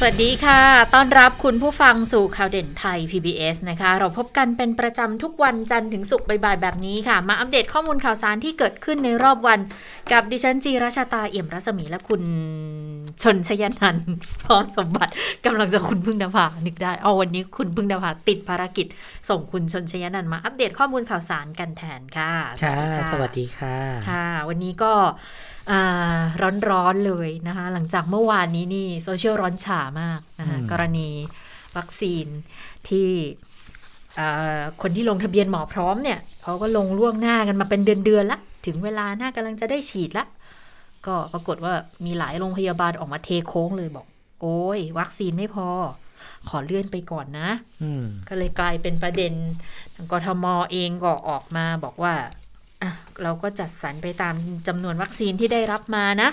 สวัสดีค่ะ ต้อนรับคุณผู้ฟังสู่ข่าวเด่นไทย PBS นะคะ เราพบกันเป็นประจำทุกวันจันทร์ถึงศุกร์บ่ายๆแบบนี้ค่ะ มาอัปเดตข้อมูลข่าวสารที่เกิดขึ้นในรอบวัน กับดิฉันจีราชาตาเอี่ยมรัศมีและคุณชนชยนันท์พร้อมสมบัติกำลังจะคุณพึ่งนภานึกได้ เอาวันนี้คุณพึ่งนภาติดภารกิจ ส่งคุณชนชยนันท์มาอัปเดตข้อมูลข่าวสารกันแทนค่ะ ค่ะะสวัสดีค่ะ ค่ะ วันนี้ก็ ร้อนๆเลยนะคะ หลังจากเมื่อวานนี้นี่โซเชียลร้อนฉามากนะคะอืมกรณีวัคซีนที่เอ่อคนที่ลงทะเบียนหมอพร้อมเนี่ยเขาก็ลงล่วงหน้ากันมาเป็นเดือนๆละถึงเวลาหน้ากำลังจะได้ฉีดละก็ปรากฏว่ามีหลายโรงพยาบาลออกมาเทโค้งเลยบอก โอ้ย วัคซีนไม่พอ ขอเลื่อนไปก่อนนะอืมก็เลยกลายเป็นประเด็นทางกทมเองก็ออกมาบอกว่า อะเราก็จัดสรรไปตามจำนวนวัคซีนที่ได้รับมานะ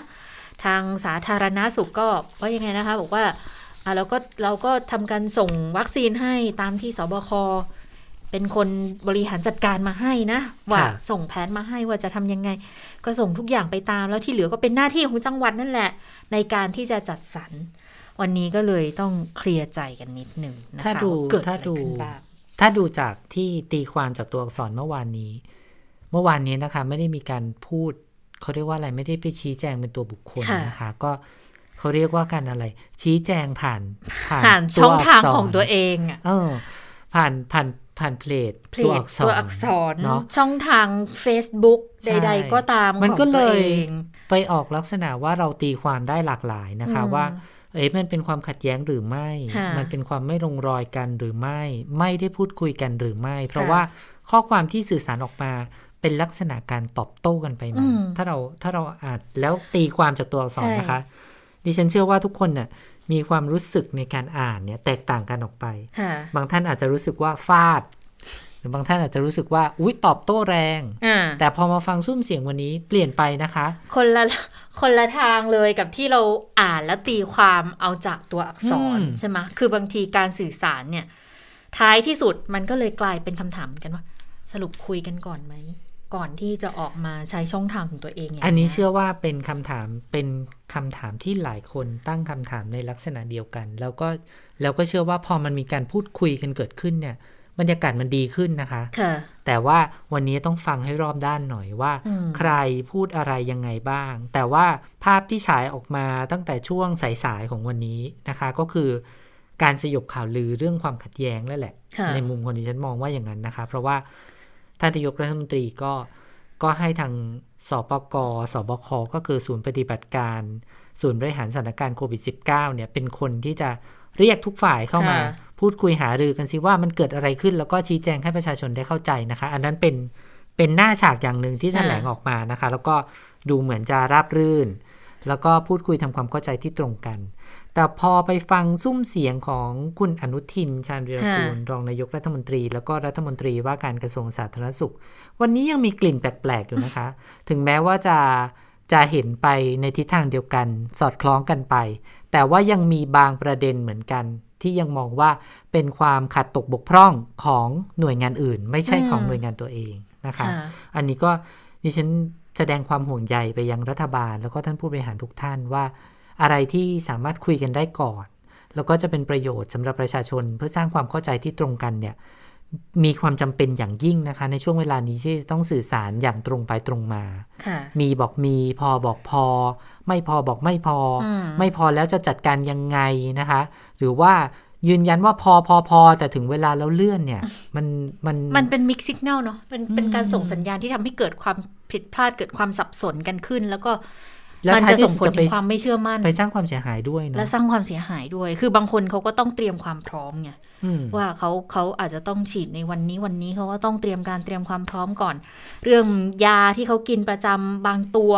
ทางสาธารณาสุขก็ว่ายังไงนะคะ บอกว่าอะเราก็เราก็ทำการส่งวัคซีนให้ตามที่สบคเป็นคนบริหารจัดการมาให้นะ ว่าค่ะส่งแผนมาให้ว่าจะทำยังไง ก็ส่งทุกอย่างไปตาม แล้วที่เหลือก็เป็นหน้าที่ของจังหวัดนั่นแหละ ในการที่จะจัดสรรวันนี้ก็เลยต้องเคลียร์ใจกันนิดหนึ่งนะคะถ้าดูว่เกิดถ้าอะไรดูขึ้นบ้างถ้าดูจากที่ตีความจากตัวอักษรเมื่อวานนี้ เมื่อวานนี้นะคะ ไม่ได้มีการพูดเขาเรียกว่าอะไรไม่ได้ไปชี้แจงเป็นตัวบุคคลค่ะนะคะ ก็เขาเรียกว่าการอะไร ชี้แจงผ่านผ่านตัช่องทางกษรของตัวเองอะเออผ่านผ่านผ่านเพลทเพลตัวทอักษรตัวอักษรเนาะช่องทาง Facebook ใช่ใดๆ ก็ตามมันของก็เลยตัวองไปออกลักษณะว่าเราตีความได้หลากหลายนะคะอืมว่า เอ๊ะมันเป็นความขัดแย้งหรือไม่ค่ะมันเป็นความไม่ลงรอยกันหรือไม่ ไม่ได้พูดคุยกันหรือไม่ เพราะค่ะว่าข้อความที่สื่อสารออกมา เป็นลักษณะการตอบโต้กันไปมาอืมถ้าเราถ้าเราอ่านแล้วตีความจากตัวอักษรใช่นะคะ ดิฉันเชื่อว่าทุกคนน่ะมีความรู้สึกในการอ่านเนี่ยแตกต่างกันออกไปค่ะบางท่านอาจจะรู้สึกว่าฟาด หรือบางท่านอาจจะรู้สึกว่าอุ้ยตอบโต้แรงอ่าแต่พอมาฟังซุ้มเสียงวันนี้เปลี่ยนไปนะคะ คนละคนละทางเลยกับที่เราอ่านแล้วตีความเอาจากตัวอักษรอืมใช่ไหมคือบางทีการสื่อสารเนี่ย ท้ายที่สุดมันก็เลยกลายเป็นคำถามกันว่า สรุปคุยกันก่อนไหม ก่อนที่จะออกมาใช้ช่องทางของตัวเองย่างอันนี้ยเชื่อว่าเป็นคำถามเป็นคำถามที่หลายคนตั้งคำถามในลักษณะเดียวกัน แล้วก็แล้วก็เชื่อว่าพอมันมีการพูดคุยกันเกิดขึ้นเนี่ย บรรยากาศมันดีขึ้นนะคะค่ะแต่ว่าวันนี้ต้องฟังให้รอบด้านหน่อยว่าอืมใครพูดอะไรยังไงบ้าง แต่ว่าภาพที่ฉายออกมาตั้งแต่ช่วงสายๆของวันนี้นะคะ ก็คือการสยบข่าวลือเรื่องความขัดแย้งนั่นแหละค่ะในมุมคนที่ฉันมองว่าอย่างนั้นนะคะ เพราะว่า ท่านนายกรัฐมนตรีก็ก็ให้ทางสปกสบคก็คือศูนย์ปฏิบัติการ ศูนย์บริหารสถานการณ์โควิด -19 เนี่ยเป็นคนที่จะเรียกทุกฝ่ายเข้ามาค่ะพูดคุยหารือกันสิว่ามันเกิดอะไรขึ้นแล้วก็ชี้แจงให้ประชาชนได้เข้าใจนะคะ อันนั้นเป็นเป็นหน้าฉากอย่างหนึ่งที่แถลงออกมานะคะ แล้วก็ดูเหมือนจะราบรื่น แล้วก็พูดคุยทำความเข้าใจที่ตรงกัน แต่พอไปฟังซุ้มเสียงของคุณอนุทิน ชาญวีรกูล รองนายกรัฐมนตรี แล้วก็รัฐมนตรีว่าการกระทรวงสาธารณสุข วันนี้ยังมีกลิ่นแปลกๆอยู่นะคะ ถึงแม้ว่าจะจะเห็นไปในทิศทางเดียวกัน สอดคล้องกันไป แต่ว่ายังมีบางประเด็นเหมือนกัน ที่ยังมองว่าเป็นความขาดตกบกพร่องของหน่วยงานอื่น ไม่ใช่ของอืมหน่วยงานตัวเองนะคะค่ะอันนี้ก็ดิฉันแสดงความห่วงใยไปยังรัฐบาล แล้วก็ท่านผู้บริหารทุกท่านว่า อะไรที่สามารถคุยกันได้ก่อน แล้วก็จะเป็นประโยชน์สำหรับประชาชนเพื่อสร้างความเข้าใจที่ตรงกันเนี่ยมีความจำเป็นอย่างยิ่งนะคะ ในช่วงเวลานี้ที่ต้องสื่อสารอย่างตรงไปตรงมาค่ะมีบอกมีพอบอกพอ ไม่พอบอกไม่พออมไม่พอแล้วจะจัดการยังไงนะคะ หรือว่ายืนยันว่าพอพอพอแต่ถึงเวลาแล้วเลื่อนเนี่ย มันมันมันเป็นมิกซิกแนลเนาะเป็นเป็นอืมการส่งสัญญาณที่ทำให้เกิดความผิดพลาดเกิดความสับสนกันขึ้น แล้วก็แล้ว มันท้ายจะที่ส่งผลสุดจะไปถึงความไม่เชื่อมั่น ไปสร้างความเสียหายด้วยเนาะและสร้างความเสียหายด้วย คือบางคนเขาก็ต้องเตรียมความพร้อมไงอืมว่าเขาเขาอาจจะต้องฉีดในวันนี้วันนี้เขาก็ต้องเตรียมการเตรียมความพร้อมก่อน เรื่องยาที่เขากินประจำบางตัว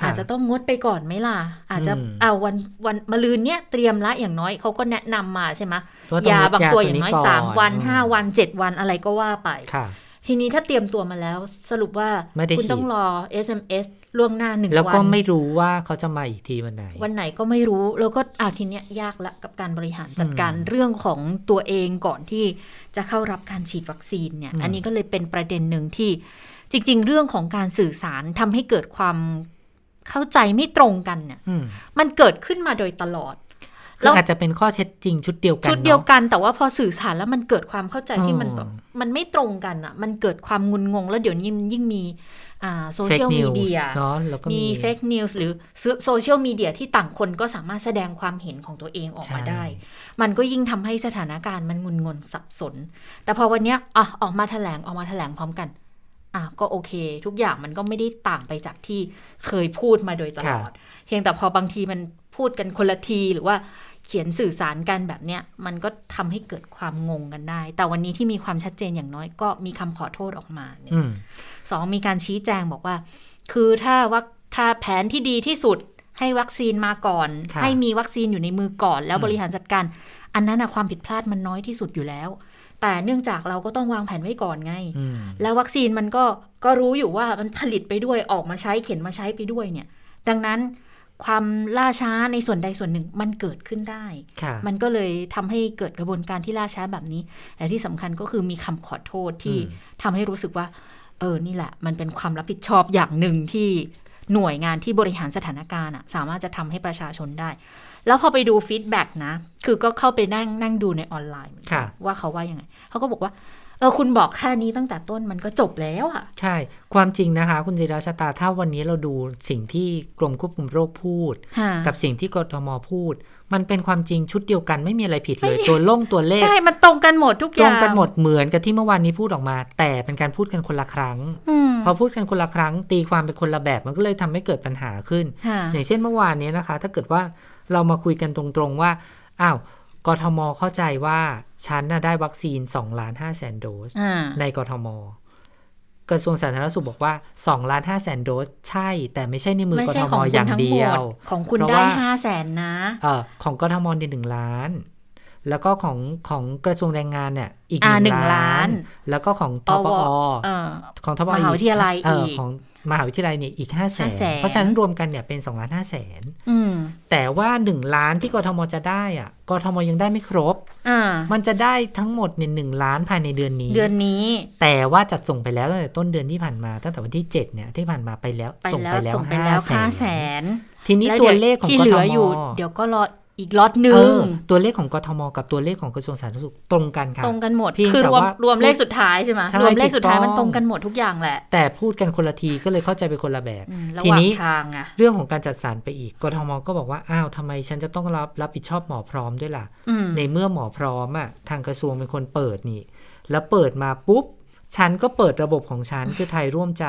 ค่ะอาจจะต้องงดไปก่อนไหมล่ะ อาจจะอืมเอาวันวันมะรืนเนี้ยเตรียมละอย่างน้อยเขาก็แนะนำมาใช่ไหมว่าต้องยางดบางตัวอย่างน้อยก่สามวันอืมห้าวันเจ็ดวันอะไรก็ว่าไปค่ะ ทีนี้ถ้าเตรียมตัวมาแล้ว สรุปว่าไม่ได้คุณฉีดต้องรอ SMS ล่วงหน้าหนึ่งแล้ววัก็นไม่รู้ว่าเขาจะมาอีกทีวันไหน วันไหนก็ไม่รู้ แล้วก็อ้าวทีเนี้ยยากละกับการบริหารจัดการอืมเรื่องของตัวเองก่อนที่จะเข้ารับการฉีดวัคซีนเนี่ยอืมอันนี้ก็เลยเป็นประเด็นหนึ่งที่จริง ๆ เรื่องของการสื่อสารทำให้เกิดความเข้าใจไม่ตรงกันเนี่ยอืมมันเกิดขึ้นมาโดยตลอด ซึ่งอาจจะเป็นข้อเท็จจริงชุดเดียวกัน ชุดเดียวนอะกัน แต่ว่าพอสื่อสารแล้วมันเกิดความเข้าใจที่มันอ๋อแบบมันไม่ตรงกันอะ มันเกิดความงุนงง แล้วเดี๋ยวนี้มันยิ่งมีอ่าโซเฟเชีกยลนิมีวเดียเนาะแล้วก็มีมี fake news หรือโซเชียลมีเดียที่ต่างคนก็สามารถแสดงความเห็นของตัวเองออกมาใช่ได้ มันก็ยิ่งทำให้สถานการณ์มันงุนงงสับสน แต่พอวันเนี้ยอะออกมาแถลงออกมาแถลงพร้อมกันอะก็โอเค ทุกอย่างมันก็ไม่ได้ต่างไปจากที่เคยพูดมาโดยตลอดเพียงแต่พอบางทีมัน พูดกันคนละทีหรือว่าเขียนสื่อสารกันแบบเนี้ยมันก็ทำให้เกิดความงงกันได้ แต่วันนี้ที่มีความชัดเจนอย่างน้อยก็มีคำขอโทษออกมาเนี่ยอืมสองมีการชี้แจงบอกว่า คือถ้าวัคถ้าแผนที่ดีที่สุดให้วัคซีนมาก่อนค่ะให้มีวัคซีนอยู่ในมือก่อน แล้วอืมบริหารจัดการ อันนั้นนะความผิดพลาดมันน้อยที่สุดอยู่แล้ว แต่เนื่องจากเราก็ต้องวางแผนไว้ก่อนไงอืมแล้ววัคซีนมันก็ก็รู้อยู่ว่ามันผลิตไปด้วยออกมาใช้เข็นมาใช้ไปด้วยเนี่ย ดังนั้น ความล่าช้าในส่วนใดส่วนหนึ่งมันเกิดขึ้นได้ค่ะมันก็เลยทำให้เกิดกระบวนการที่ล่าช้าแบบนี้ และที่สำคัญก็คือมีคำขอโทษที่อืมทำให้รู้สึกว่า เออ นี่แหละ มันเป็นความรับผิดชอบอย่างหนึ่งที่หน่วยงานที่บริหารสถานการณ์อะสามารถจะทำให้ประชาชนได้ แล้วพอไปดู feedback นะ คือก็เข้าไปนั่งนั่งดูในออนไลน์เหมือนกันค่ะว่าเขาว่ายังไง เขาก็บอกว่า เออคุณบอกแค่นี้ตั้งแต่ต้นมันก็จบแล้วอะใช่ ความจริงนะคะ คุณจิราชตาถ้าวันนี้เราดูสิ่งที่กรมควบคุมโรคพูด กับสิ่งที่กทมพูด มันเป็นความจริงชุดเดียวกันไม่มีอะไรผิดเลย ตัวล่งตัวเลข ใช่ มันตรงกันหมดทุกอตรย่างงกันหมดเหมือนกับที่เมื่อวานนี้พูดออกมา แต่เป็นการพูดกันคนละครั้งอืมพอพูดกันคนละครั้ง ตีความเป็นคนละแบบมันก็เลยทำให้เกิดปัญหาขึ้นค่ะอย่างเช่นเมื่อวานนี้นะคะ ถ้าเกิดว่าเรามาคุยกันตรงๆว่าอ้าว กทมเข้าใจว่าฉันน่ะได้วัคซีน2ล้าน5แสนโดสอ่าในกทม กระทรวงสาธารณสุขบอกว่า2ล้าน5แสนโดสใช่ แต่ไม่ใช่ในมือไม่กใช่ทขมองอคุณย่างทั้งเดีหมยดวของคุณเพราะได้ว่าห้าแสนนะเออของกทมเนี่ยหนึ่งล้าน แล้วก็ของของกระทรวงแรงงานเนี่ยอีกอ่าหนึ่งหนึ่งล้าล้านนแล้วก็ของทปอเออของทปมหาวิทยาลัยเอีกของ มหาวิทยาลัยเนี่ยอีกห้าแสน500,000เพราะฉะนั้นรวมกันเนี่ยเป็น2ล้านห้าแสนอืมแต่ว่าหนึ่งล้านที่กทมจะได้อะกทมยังได้ไม่ครบอ่ามันจะได้ทั้งหมดเนี่ยหนึ่งล้านภายในเดือนนี้ เดือนนี้ แต่ว่าจัดส่งไปแล้วตั้งแต่ต้นเดือนที่ผ่านมาตั้งแต่วันที่7เนี่ยที่ผ่านมาไปแล้วไปส่งแล้วไปแล้วส่งไปแล้วห้าห้าแสแสนนทีนี้แล้ตัวดี๋ยเลขของที่กเหทลือมอยู่ เดี๋ยวก็รอ อีกล็อตหนึ่เองอตัวเลขของกทมกับตัวเลขของกระทรวงสาธารณสุขตรงกันค่ะตรงกันหมดเพียงคือแต่รวมว่ารวมเลขสุดท้ายใช่ไหมใช่รวมเลขสุดท้ายถูกต้องมันตรงกันหมดทุกอย่างแหละ แต่พูดกันคนละทีก็เลยเข้าใจเป็นคนละแบบอืมระหทีว่างนี้ทางอะเรื่องของการจัดสรรไปอีกกทมก็บอกว่าอ้าวทำไมฉันจะต้องรับรับผิดชอบหมอพร้อมด้วยล่ะอืมในเมื่อหมอพร้อมอะทางกระทรวงเป็นคนเปิดนี่ แล้วเปิดมาปุ๊บฉันก็เปิดระบบของฉันคือไทยร่วมใจ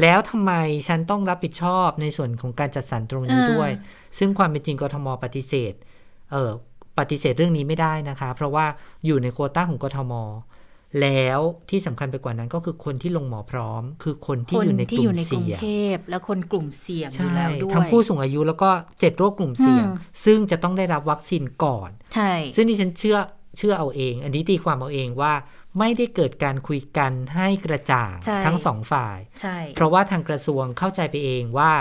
แล้วทำไมฉันต้องรับผิดชอบในส่วนของการจัดสรรตรงนี้ด้วย ซึ่งความเป็นจริงกทมปฏิเสธเออปฏิเสธเรื่องนี้ไม่ได้นะคะ เพราะว่าอยู่ในโควต้าของกทม แล้วที่สำคัญไปกว่านั้นก็คือคนที่ลงหมอพร้อม คือคนที่คนอยู่ในกที่ลุ่อยู่มในกรุงเสี่ยงเทพและคนกลุ่มเสี่ยงอใช่ยู่แล้วด้วยทั้งผู้สูงอายุแล้วก็เจ็ดโรคกลุ่มเสี่ยงอืมซึ่งจะต้องได้รับวัคซีนก่อน ใช่ ซึ่งดิฉันเชื่อเชื่อเอาเอง อันนี้ตีความเอาเองว่า ไม่ได้เกิดการคุยกันให้กระจ่างใช่ทั้งสองฝ่ายใช่เพราะว่าทางกระทรวงเข้าใจไปเองว่า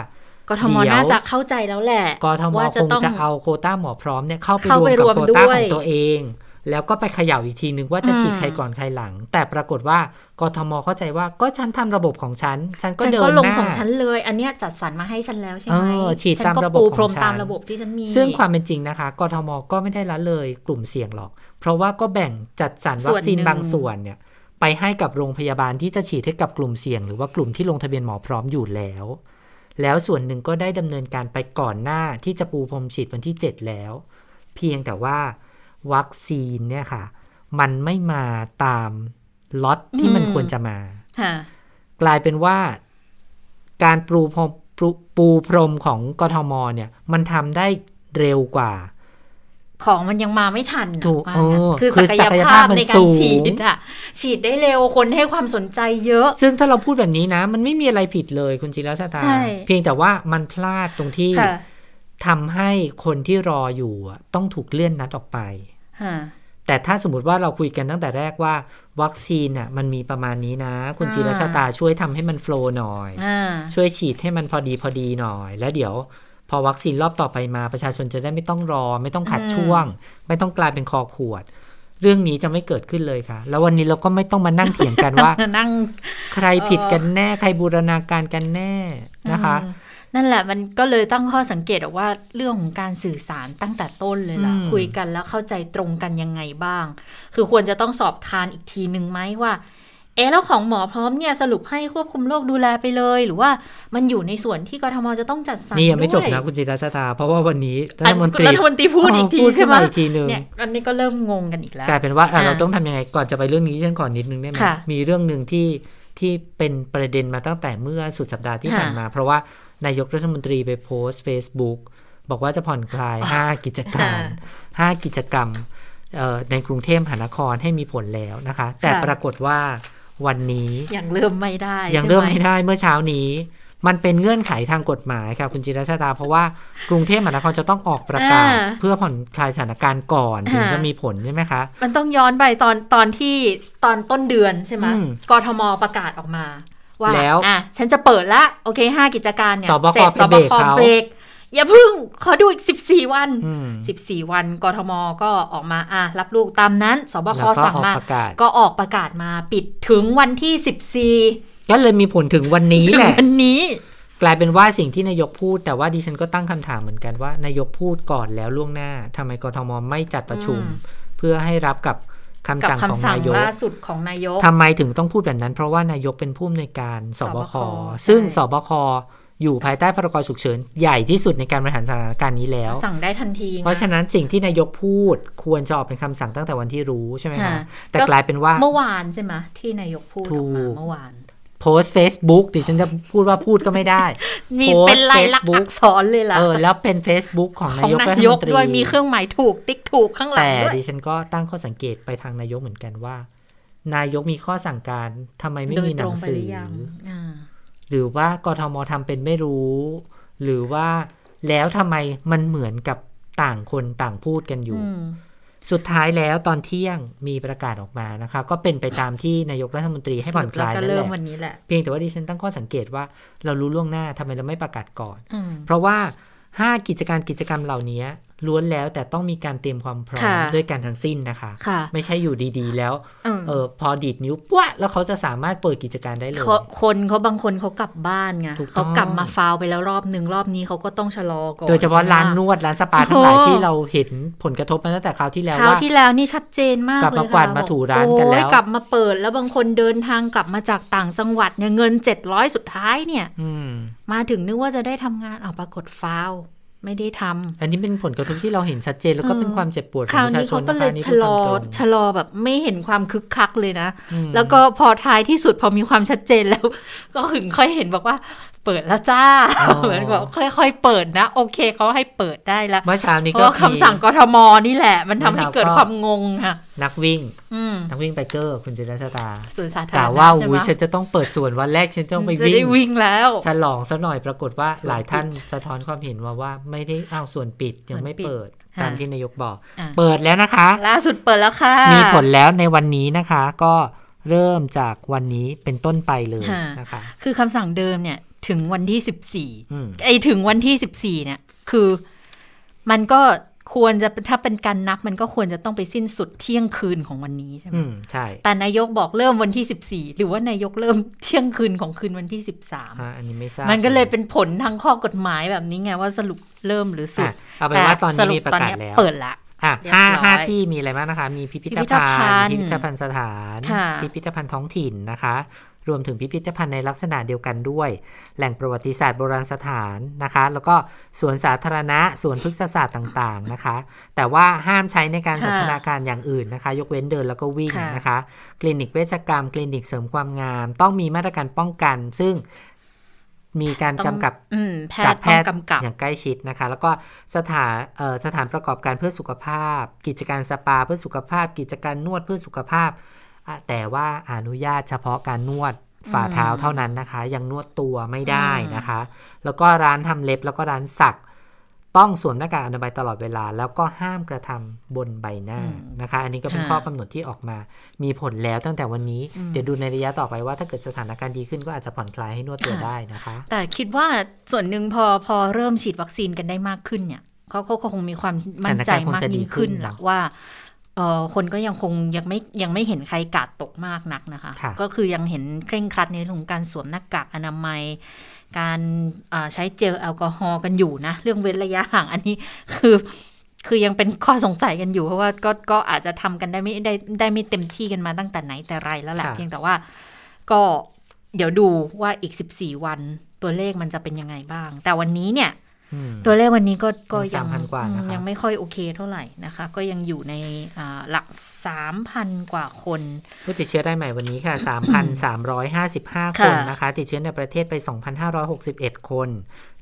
กทมเดี๋ยวน่าจะเข้าใจแล้วแหละกทมว่าคจะงต้องจะเอาโควต้าหมอพร้อมเนี่ยเข้าไปเข้ารวมไปกับรวมโควต้าด้วยของตัวเอง แล้วก็ไปเขย่าอีกทีนึงว่าจะอืมฉีดใครก่อนใครหลัง แต่ปรากฏว่ากทมเข้าใจว่าก็ฉันทำระบบของฉัน ฉันก็ฉันเดิก็นลงหน้าของฉันเลย อันเนี้ยจัดสรรมาให้ฉันแล้วใช่ไหมเออฉีดฉันตามก็ระบบปูของพรมฉันตามระบบที่ฉันมี ซึ่งความเป็นจริงนะคะ กทมก็ไม่ได้ละเลยกลุ่มเสี่ยงหรอก เพราะว่าก็แบ่งจัดสรรวัคซีนส่วนหนึ่งบางส่วนเนี่ยไปให้กับโรงพยาบาลที่จะฉีดให้กับกลุ่มเสี่ยง หรือว่ากลุ่มที่ลงทะเบียนหมอพร้อมอยู่แล้ว แล้วส่วนหนึ่งก็ได้ดำเนินการไปก่อนหน้าที่จะปูพรมฉีดวันที่ 7 แล้ว เพียงแต่ว่า วัคซีนเนี่ยค่ะ มันไม่มาตามล็อตที่มันควรจะมาค่ะกลายเป็นว่าการปูพรมปูปูพรมของกทมเนี่ย มันทำได้เร็วกว่า ของมันยังมาไม่ทันน่ะถูกว่าเออคือคือศักศัยกยภาภาพพมันในการสูงฉีดอะฉีดได้เร็วคนให้ความสนใจเยอะ ซึ่งถ้าเราพูดแบบนี้นะ มันไม่มีอะไรผิดเลยคุณจิรชาตาใช่เพียงแต่ว่ามันพลาดตรงที่ค่ะทำให้คนที่รออยู่อะต้องถูกเลื่อนนัดออกไปค่ะ แต่ถ้าสมมติว่าเราคุยกันตั้งแต่แรกว่า วัคซีนอะมันมีประมาณนี้นะ คุณอ่าจีรชาตาช่วยทำให้มันโฟลว์หน่อยอ่าช่วยฉีดให้มันพอดีพอดีหน่อย แล้วเดี๋ยวพอวัคซีนรอบต่อไปมาประชาชนจะได้ไม่ต้องรอ ไม่ต้องขัดอืมช่วง ไม่ต้องกลายเป็นคอขวด เรื่องนี้จะไม่เกิดขึ้นเลยค่ะ แล้ววันนี้เราก็ไม่ต้องมานั่งเถียงกันว่านั่งใครผิดกันแน่ ใครบูรณาการกันแน่นะคะอืม นั่นแหละมันก็เลยตั้งข้อสังเกตออกว่าเรื่องของการสื่อสารตั้งแต่ต้นเลยล่ะอืมคุยกันแล้วเข้าใจตรงกันยังไงบ้าง คือควรจะต้องสอบทานอีกทีหนึ่งไหมว่า เอะแล้วของหมอพร้อมเนี่ยสรุปให้ควบคุมโรคดูแลไปเลย หรือว่ามันอยู่ในส่วนที่กทมจะต้องจัดสรรนี่ยังไม่จบด้วยนะคุณจิรชาตา เพราะว่าวันนี้รัอัฐนมนตรีรัฐมนตรีพูดอีกทีพูดใช่ขึ้นไหมมาอีกทีหนึ่งเนี่ยอันนี้ก็เริ่มงงกันอีกแล้วกลายเป็นว่าอะอ่าเราต้องทำยังไงก่อนจะไปเรื่องนี้ฉันขอนิดนึงได้ไหมค่ะมีเรื่องหนึ่งที่ที่เป็นประเด็นมาตั้งแต่เมื่อสุดสัปดาห์ที่ค่ะผ่านมา เพราะว่า นายกรัฐมนตรีไปโพสต์ Facebook บอกว่าจะผ่อนคลาย 5 กิจการ 5 กิจกรรมเอ่อในกรุงเทพมหานครให้มีผลแล้วนะคะ แต่ค่ะปรากฏว่าวันนี้ยังเริ่มไม่ได้ยังใช่หเริ่มไม่ได้เมื่อเช้านี้ มันเป็นเงื่อนไขทางกฎหมายค่ะคุณจิรชาดาเพราะว่ากรุงเทพมหานครจะต้องออกประกาศอ่าเพื่อผ่อนคลายสถานการณ์ก่อนถึงอ่าจะมีผลใช่ไหมคะ มันต้องย้อนไปตอนตอนที่ตอนต้นเดือนใช่ไหมอืมกทมประกาศออกมา ว่าแล้วอะฉันจะเปิดละโอเคห้ากิจการเนี่ยสบคเสร็จไปเบรกเขาเบรกอย่าพึ่งขอดูอีก 14 วันอืม14 วันกทมก็ออกมาอะรับลูกตามนั้นสบคแล้วก็สั่งออกมาประกาศก็ออกประกาศมาปิดถึงวันที่ 14 ก็เลยมีผลถึงวันนี้ถึงแหละวันนี้ กลายเป็นว่าสิ่งที่นายกพูด แต่ว่าดิฉันก็ตั้งคำถามเหมือนกันว่านายกพูดก่อนแล้วล่วงหน้าทำไมกทมไม่จัดประชุมอืมเพื่อให้รับกับ คำกับสั่งของคำสั่งนายกล่าสุดของนายกทำไมถึงต้องพูดแบบนั้น เพราะว่านายกเป็นผู้อำนวยการสบคสบคซึ่งใช่สบคอยู่ภายใต้พรกฉุกเฉินใหญ่ที่สุดในการบริหารสถานการณ์นี้แล้ว สั่งได้ทันทีไงเพราะฉะนั้นสิ่งที่นายกพูดควรจะออกเป็นคำสั่งตั้งแต่วันที่รู้ใช่ไหมคะค่ะแต่ก็กลายเป็นว่าเมื่อวานใช่ไหมที่นายกพูดออกมาถูกเมื่อวาน โพสต์ Facebook ดิฉันจะพูดว่าพูดก็ไม่ได้ มีโพสต์เป็นลายลักษณ์ Facebook อักษรเลยล่ะเออแล้วเป็น Facebook ของขนาองยกรันาฐยมกนตรีด้วยมีเครื่องหมายถูกติ๊กถูกข้างหลังแต่ด้วยดิฉันก็ตั้งข้อสังเกตไปทางนายกเหมือนกันว่า นายกมีข้อสั่งการทำไมไม่โดมียหนัตรงงไปสืหอรือยังอ่าหรือว่ากทมทำเป็นไม่รู้ หรือว่าแล้วทำไมมันเหมือนกับต่างคนต่างพูดกันอยู่อืม สุดท้ายแล้วตอนเที่ยงมีประกาศออกมานะคะ ก็เป็นไปตามที่นายกรัฐมนตรีให้ผ่อนคลายแล้วก็นั่นเริ่แหมละวันนี้แหละ เพียงแต่ว่าดิฉันตั้งข้อสังเกตว่าเรารู้ล่วงหน้าทำไมเราไม่ประกาศก่อนอืมเพราะว่า 5 กิจการกิจกรรมเหล่านี้ ล้วนแล้วแต่ต้องมีการเตรียมความพร้อมค่ะด้วยกันทั้งสิ้นนะคะค่ะไม่ใช่อยู่ดีๆ แล้วอืมเออพอดีดนิ้วปั้วแล้วเขาจะสามารถเปิดกิจการได้เลยเขาคนเขาบางคนเขากลับบ้านไงถูกต้องเขากลับมาฟาวไปแล้วรอบหนึ่งรอบนี้เขาก็ต้องชะลอก่อนโดยเฉพาะใช่ไหมร้านนวดร้านสปาทั้งหลายโอ้ที่เราเห็นผลกระทบมาตั้งแต่คราวที่แล้วคราวว่าที่แล้วนี่ชัดเจนมากกลับเลยมาค่ะกวาดมาถูร้านกันแล้วโอ้ยกลับมาเปิดแล้วบางคนเดินทางกลับมาจากต่างจังหวัดเนี่ยเงินเจ็ดร้อยสุดท้ายเนี่ยอืมมาถึงนึกว่าจะได้ทำงานเอาปรากฏฟาว ไม่ได้ทำอันนี้เป็นผลกระทบที่เราเห็นชัดเจนแล้วก็เป็นความเจ็บปวดขคองราวประชานี้ชเขานก็นะเลคะยนี่ชะพูดลอตามตรงชะลอแบบไม่เห็นความคึกคักเลยนะอืมแล้วก็พอท้ายที่สุดพอมีความชัดเจนแล้ว ก็ถึงค่อยเห็นบอกว่า เปิดแล้วจ้า เหมือนบอกค่อย ๆ เปิดนะ โอเคเขาให้เปิดได้แล้วเมื่อเช้านี้เพก็ราะว่ามีคำสั่งกทมนี่แหละ มันทำให้เกิดแล้วก็ความงงค่ะ นักวิ่งอืมนักวิ่งไบเกอร์ คุณจิรชาตาส่วนสาธารกล่าวณะว่าใช่ไหอุ้มยฉันจะต้องเปิดส่วนวันแรกฉันต้องไปจะวิ่ได้งวิ่งแล้วฉลองซะหน่อยปรากฏว่าส่วนหลายท่านปิดสะท้อนความเห็นมาว่าไม่ได้อ้าวส่วนปิดยังไม่ส่วนปิดเปิดค่ะตามที่นายกบอกอะเปิดแล้วนะคะล่าสุดเปิดแล้วค่ะ มีผลแล้วในวันนี้นะคะ ก็เริ่มจากวันนี้เป็นต้นไปเลยค่ะนะคะ คือคำสั่งเดิมเนี่ย ถึงวันที่สิบสี่อืมไอถึงวันที่สิบสี่เนี่ย คือมันก็ควรจะถ้าเป็นการนับมันก็ควรจะต้องไปสิ้นสุดเที่ยงคืนของวันนี้ใช่ไหมอืมใช่ แต่นายกบอกเริ่มวันที่สิบสี่หรือว่านายกเริ่มเที่ยงคืนของคืนวันที่สิบสามอะอันนี้ไม่ทราบมันก็เลยเป็นผลทางข้อกฎหมายแบบนี้ไงว่าสรุปเริ่มหรือสุดอะเอาเป็นว่าตอนสนี้รุมีประตอนกาศเนี้ยแล้วเปิดละอะเรียบห้าร้อยห้าที่มีอะไรบ้างนะคะ มีพิพิธพิพิธภัภัณณฑ์ฑ์พิพิธภัณฑ์สถานค่ะพิพิธภัณฑ์ท้องถิ่นนะคะ รวมถึงพิพิธภัณฑ์ในลักษณะเดียวกันด้วย แหล่งประวัติศาสตร์โบราณสถานนะคะ แล้วก็สวนสาธารณะสวนพฤกษศาสตร์ต่างๆนะคะ แต่ว่าห้ามใช้ในการค่ะสันทนาการอย่างอื่นนะคะ ยกเว้นเดินแล้วก็วิ่งค่ะนะคะ คลินิกเวชกรรม คลินิกเสริมความงาม ต้องมีมาตรการป้องกัน ซึ่งมีการต้องกำกับอืมแพจาทกย์แพต้องทย์กำกับอย่างใกล้ชิดนะคะ แล้วก็สถานเอ่อสถานประกอบการเพื่อสุขภาพ กิจการสปาเพื่อสุขภาพ กิจการนวดเพื่อสุขภาพอะ แต่ว่าอนุญาตเฉพาะการนวดฝ่าเท้าเท่านั้นนะคะ ยังนวดตัวไม่ได้นะคะ แล้วก็ร้านทำเล็บแล้วก็ร้านสัก ต้องสวมหน้ากากอนามัยตลอดเวลา แล้วก็ห้ามกระทำบนใบหน้าอืมนะคะ อันนี้ก็เป็นค่ะข้อกำหนดที่ออกมา มีผลแล้วตั้งแต่วันนี้อืมเดี๋ยวดูในระยะต่อไปว่าถ้าเกิดสถานการณ์ดีขึ้นก็อาจจะผ่อนคลายให้นวดตัวค่ะได้นะคะ แต่คิดว่าส่วนหนึ่งพอพอเริ่มฉีดวัคซีนกันได้มากขึ้นเนี่ยเขาเขาก็คงมีความมั่นใจมากยิ่งขึ้นแหละว่า เออคนก็ยังคงยังไม่ยังไม่เห็นใครกาดตกมากนักนะคะค่ะก็คือยังเห็นเคร่งครัดในเรื่องของการสวมหน้ากากอนามัย การอ่าใช้เจลแอลกอฮอล์กันอยู่นะ เรื่องเว้นระยะห่างอันนี้คือคือยังเป็นข้อสงสัยกันอยู่ เพราะว่าก็ก็อาจจะทำกันได้ไม่ได้ได้ไม่เต็มที่กันมาตั้งแต่ไหนแต่ไรแล้วแหละค่ะเพียงแต่ว่าก็เดี๋ยวดูว่าอีก 14 วันตัวเลขมันจะเป็นยังไงบ้าง แต่วันนี้เนี่ยอืม ตัวเลขวันนี้ก็ก็ยัยังง3,000กว่านะคะอืมยังไม่ค่อยโอเคเท่าไหร่นะคะ ก็ยังอยู่ในอ่าหลัก3,000กว่าคนผู้ติดเชื้อรายใหม่วันนี้ค่ะ3,355คนค่ะนะคะ ติดเชื้อในประเทศไป2,561คน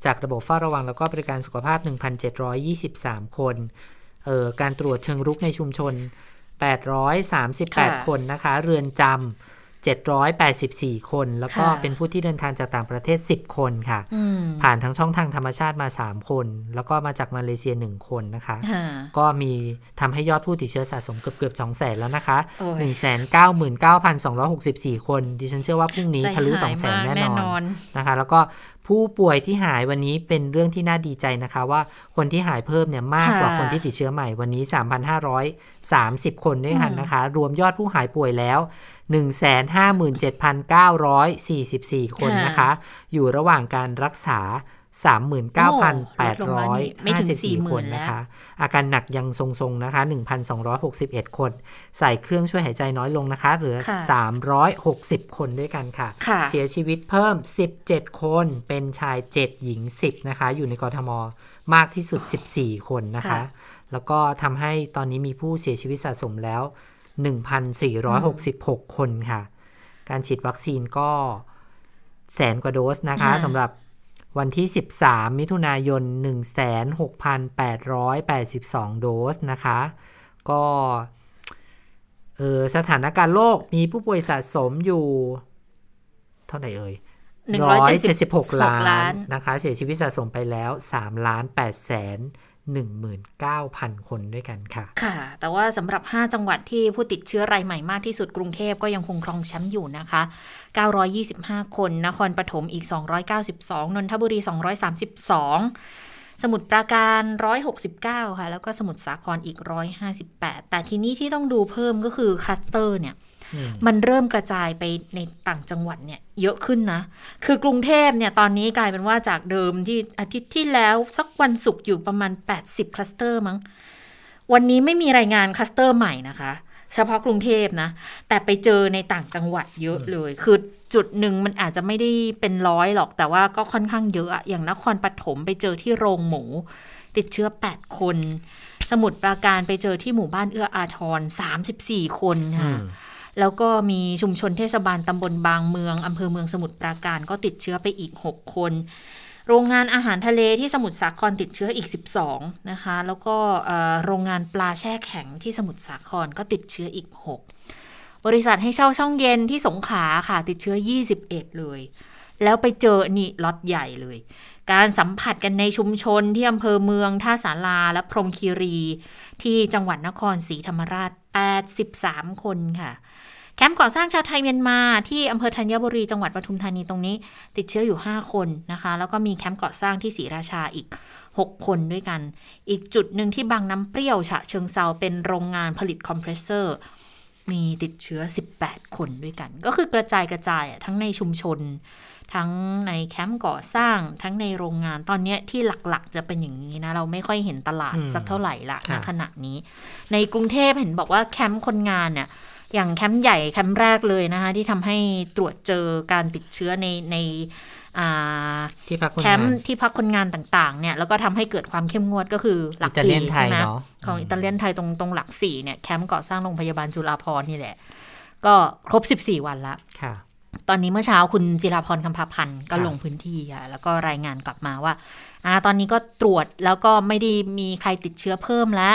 จากระบบเฝ้าระวังแล้วก็บริการสุขภาพ1,723คนเอ่อการตรวจเชิงรุกในชุมชน 838 คนนะคะ เรือนจำ 784 คน แล้วก็ค่ะเป็นผู้ที่เดินทางจากต่างประเทศ 10 คนค่ะอืมผ่านทั้งช่องทางธรรมชาติมา 3 คน แล้วก็มาจากมาเลเซีย 1 คนนะคะค่ะก็มีทำให้ยอดผู้ติดเชื้อสะสมเกือบเกือบ2แสนแล้วนะคะโอ้ย199,264 คน ดิฉันเชื่อว่าพรุ่งนี้ใจทะลุหาย2แสนมากแน่นแน่นออนนนะคะ แล้วก็ ผู้ป่วยที่หายวันนี้เป็นเรื่องที่น่าดีใจนะคะ ว่าคนที่หายเพิ่มเนี่ยมากกว่าค่ะคนที่ติดเชื้อใหม่วันนี้ 3,530 คนด้วยกันนะคะ รวมยอดผู้หายป่วยแล้ว 157,944 คนนะคะ อยู่ระหว่างการรักษาไม่ถึง 39,854 คน40,000นะคะ อาการหนักยังทรงๆนะคะ 1,261 คน ใส่เครื่องช่วยหายใจน้อยลงนะคะ เหลือค่ะ360 คนด้วยกันค่ะค่ะเสียชีวิตเพิ่ม 17 คนเป็นชาย 7 หญิง 10 นะคะ อยู่ในกรทมมากที่สุด 14 คนนะคะค่ะแล้วก็ทำให้ตอนนี้มีผู้เสียชีวิตสะสมแล้ว 1,466 คนค่ะ การฉีดวัคซีนก็แสนกว่าโดสนะคะอ่าสำหรับ วันที่ 13 มิถุนายน 16,882 โดสนะคะ ก็เออสถานการณ์โลกมีผู้ป่วยสะสมอยู่ เท่าไหร่เอ่ย176 ล้านนะคะ เสียชีวิตสะสมไปแล้ว3ล้าน8แสน 19,000 คนด้วยกันค่ะ ค่ะ แต่ว่าสำหรับ 5 จังหวัดที่ผู้ติดเชื้อรายใหม่มากที่สุดกรุงเทพก็ยังคงครองแชมป์อยู่นะคะ 925 คน นครปฐมอีก 292 นนทบุรี 232 สมุทรปราการ 169 ค่ะ แล้วก็สมุทรสาครอีก 158 แต่ทีนี้ที่ต้องดูเพิ่มก็คือคลัสเตอร์เนี่ย มมันเริ่มกระจายไปในต่างจังหวัดเนี่ยเยอะขึ้นนะ คือกรุงเทพเนี่ยตอนนี้กลายเป็นว่าจากเดิมที่อาทิตย์ที่แล้วสักวันศุกร์อยู่ประมาณ 80 คลัสเตอร์มั้ง วันนี้ไม่มีรายงานคลัสเตอร์ใหม่นะคะ เฉพาะกรุงเทพนะ แต่ไปเจอในต่างจังหวัดเยอะเลย คือจุดหนึ่งมันอาจจะไม่ได้เป็นร้อยหรอก แต่ว่าก็ค่อนข้างเยอะอะอย่างนครปฐมไปเจอที่โรงหมู ติดเชื้อ 8 คน สมุทรปราการไปเจอที่หมู่บ้านเอื้ออาทร 34 คนอืค่ะม แล้วก็มีชุมชนเทศบาลตำบลบางเมืองอำเภอเมืองสมุทรปราการก็ติดเชื้อไปอีก 6 คน โรงงานอาหารทะเลที่สมุทรสาครติดเชื้ออีก 12 นะคะ แล้วก็โรงงานปลาแช่แข็งที่สมุทรสาครก็ติดเชื้ออีก 6 บริษัทให้เช่าช่องเย็นที่สงขลาค่ะติดเชื้อ 21 เลย แล้วไปเจอนี่ล็อตใหญ่เลย การสัมผัสกันในชุมชนที่อำเภอเมืองท่าศาลาและพรหมคีรี ที่จังหวัดนครศรีธรรมราช 83 คนค่ะ แคมป์ก่อสร้างชาวไทยเมียนมาที่อำเภอธัญบุรีจังหวัดปทุมธานีตรงนี้ ติดเชื้ออยู่ 5 คนนะคะ แล้วก็มีแคมป์ก่อสร้างที่ศรีราชาอีก 6 คนด้วยกัน อีกจุดหนึ่งที่บางน้ำเปรี้ยวฉะเชิงเทราเป็นโรงงานผลิตคอมเพรสเซอร์มีติดเชื้อ 18 คนด้วยกัน ก็คือกระจายกระจายอะทั้งในชุมชน ทั้งในแคมป์ก่อสร้าง ทั้งในโรงงานตอนเนี้ยที่หลักๆ จะเป็นอย่างนี้นะ เราไม่ค่อยเห็นตลาดอืมสักเท่าไหร่ละค่ะ ณ ขณะนี้ ในกรุงเทพเห็นบอกว่าแคมป์คนงานเนี่ย อย่างแคมป์ใหญ่แคมป์แรกเลยนะคะ ที่ทำให้ตรวจเจอการติดเชื้อในในอ่าที่พักคนงานแคมป์ที่พักคนงานต่างๆ เนี่ย แล้วก็ทำให้เกิดความเข้มงวดก็คือหลักสี่อิตาเลียนไทยใช่ไหมเนาะของอิตาเลียนไทยตรงตรงหลักสี่เนี่ยแคมป์ก่อสร้างโรงพยาบาลจุฬาภรณ์นี่แหละ ก็ครบ14วันละค่ะ ตอนนี้เมื่อเช้าคุณจิราพรคำพาพันธ์ก็ครับลงพื้นที่ค่ะแล้วก็รายงานกลับมาว่าอ่า ตอนนี้ก็ตรวจแล้วก็ไม่ได้มีใครติดเชื้อเพิ่มแล้ว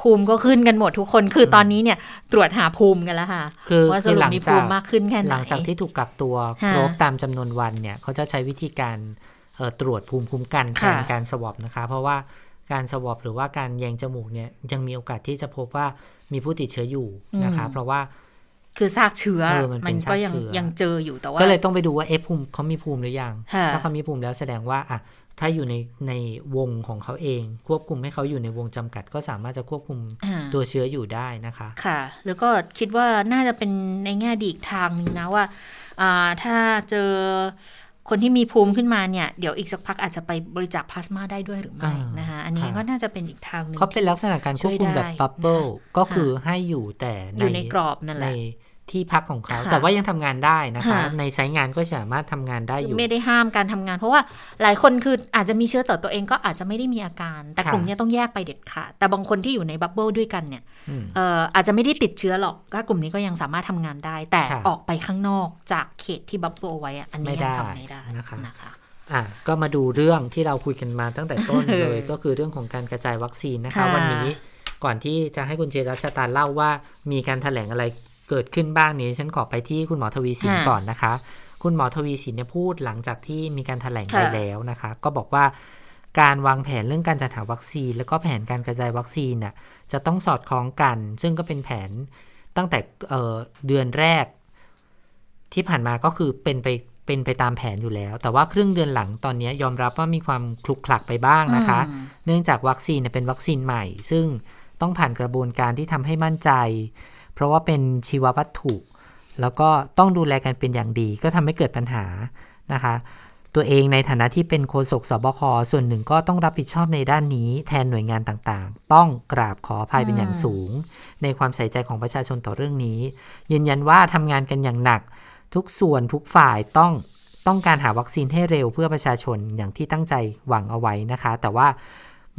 ภูมิก็ขึ้นกันหมดทุกคนคือตอนนี้เนี่ยตรวจหาภูมิกันแล้วค่ะ คือว่าสคือรุปหลังมีจาภูกมิมากขึ้นแค่ไหนหลังจากที่ถูกกักตัวค่ะครบตามจำนวนวันเนี่ยเขาจะใช้วิธีการเอ่อตรวจภูมิคุ้มกันแทนค่ะการสวอปนะคะ เพราะว่าการสวอปหรือว่าการแยงจมูกเนี่ยยังมีโอกาสที่จะพบว่ามีผู้ติดเชื้ออยู่นะคะอืมเพราะว่าคือซากเชื้อเออมันเป็นก็ยังซากเชื้อยังเจออยู่แต่ว่า ก็เลยต้องไปดูว่าเอะภูมิเขามีภูมิหรือยังค่ะถ้าเขามีภูมิแล้วแสดงว่าอะ ถ้าอยู่ในในวงของเขาเอง ควบคุมให้เขาอยู่ในวงจำกัด ก็สามารถจะควบคุมอ่าตัวเชื้ออยู่ได้นะคะ ค่ะ แล้วก็คิดว่าน่าจะเป็นในแง่ดีอีกทางหนึ่งนะว่าอ่าถ้าเจอคนที่มีภูมิขึ้นมาเนี่ย เดี๋ยวอีกสักพักอาจจะไปบริจาคพลาสมาได้ด้วยหรือไม่อ่านนะคะ อันนี้ค่ะก็น่าจะเป็นอีกทางหนึ่งเขาเป็นลัลักษณะการควบคุมแบบช่วยได้ bubble นะคะก็คือให้อยู่แต่อยู่ในกรอบนั่นแหละใน ที่พักของเขาค่ะแต่ว่ายังทำงานได้นะคะค่ะในไซต์งานก็สามารถทำงานได้อยู่ ไม่ได้ห้ามการทำงาน เพราะว่าหลายคนคืออาจจะมีเชื้อต่อตัวเองก็อาจจะไม่ได้มีอาการ แต่ค่ะกลุ่มเนี้ยต้องแยกไปเด็ดขาดแต่บางคนที่อยู่ใน bubble ด้วยกันเนี่ยอืมเอ่ออาจจะไม่ได้ติดเชื้อหรอกก็กลุ่มนี้ก็ยังสามารถทำงานได้ แต่ค่ะออกไปข้างนอกจากเขตที่ bubble ไว้อะอันนี้ไม่ยังได้ทำไม่ได้นะคะนะคะอะก็มาดูเรื่องที่เราคุยกันมาตั้งแต่ต้นเออเลย ก็คือเรื่องของการกระจายวัคซีนนะคะค่ะวันนี้ก่อนที่จะให้คุณเจรัชตาเล่าว่ามีการแถลงอะไร เกิดขึ้นบ้างนี้ฉันขอไปที่คุณหมอทวีสินค่ะก่อนนะคะ คุณหมอทวีสินเนี่ยพูดหลังจากที่มีการแถลงไปค่ะแล้วนะคะ ก็บอกว่าการวางแผนเรื่องการจัดหาวัคซีน แล้วก็แผนการกระจายวัคซีนน่ะจะต้องสอดคล้องกัน ซึ่งก็เป็นแผนตั้งแต่เอ่อเดือนแรก ที่ผ่านมาก็คือเป็นไปเป็นไปตามแผนอยู่แล้ว แต่ว่าครึ่งเดือนหลังตอนนี้ยอมรับว่ามีความคลุกคลักไปบ้างนะคะอืมเนื่องจากวัคซีนเนี่ยเป็นวัคซีนใหม่ ซึ่งต้องผ่านกระบวนการที่ทำให้มั่นใจเพ ราะว่าเป็นชีววัตถุ แล้วก็ต้องดูแลกันเป็นอย่างดี ก็ทำให้เกิดปัญหานะคะ ตัวเองในฐานะที่เป็นโฆษกสบคส่วนหนึ่งก็ต้องรับผิดชอบในด้านนี้ แทนหน่วยงานต่างๆ ต้องกราบขออภัยเป็นอย่างสูง ในความใส่ใจของประชาชนต่อเรื่องนี้ ยืนยันว่าทำงานกันอย่างหนัก ทุกส่วนทุกฝ่ายต้องต้องการหาวัคซีนให้เร็วเพื่อประชาชนอย่างที่ตั้งใจหวังเอาไว้นะคะ แต่ว่า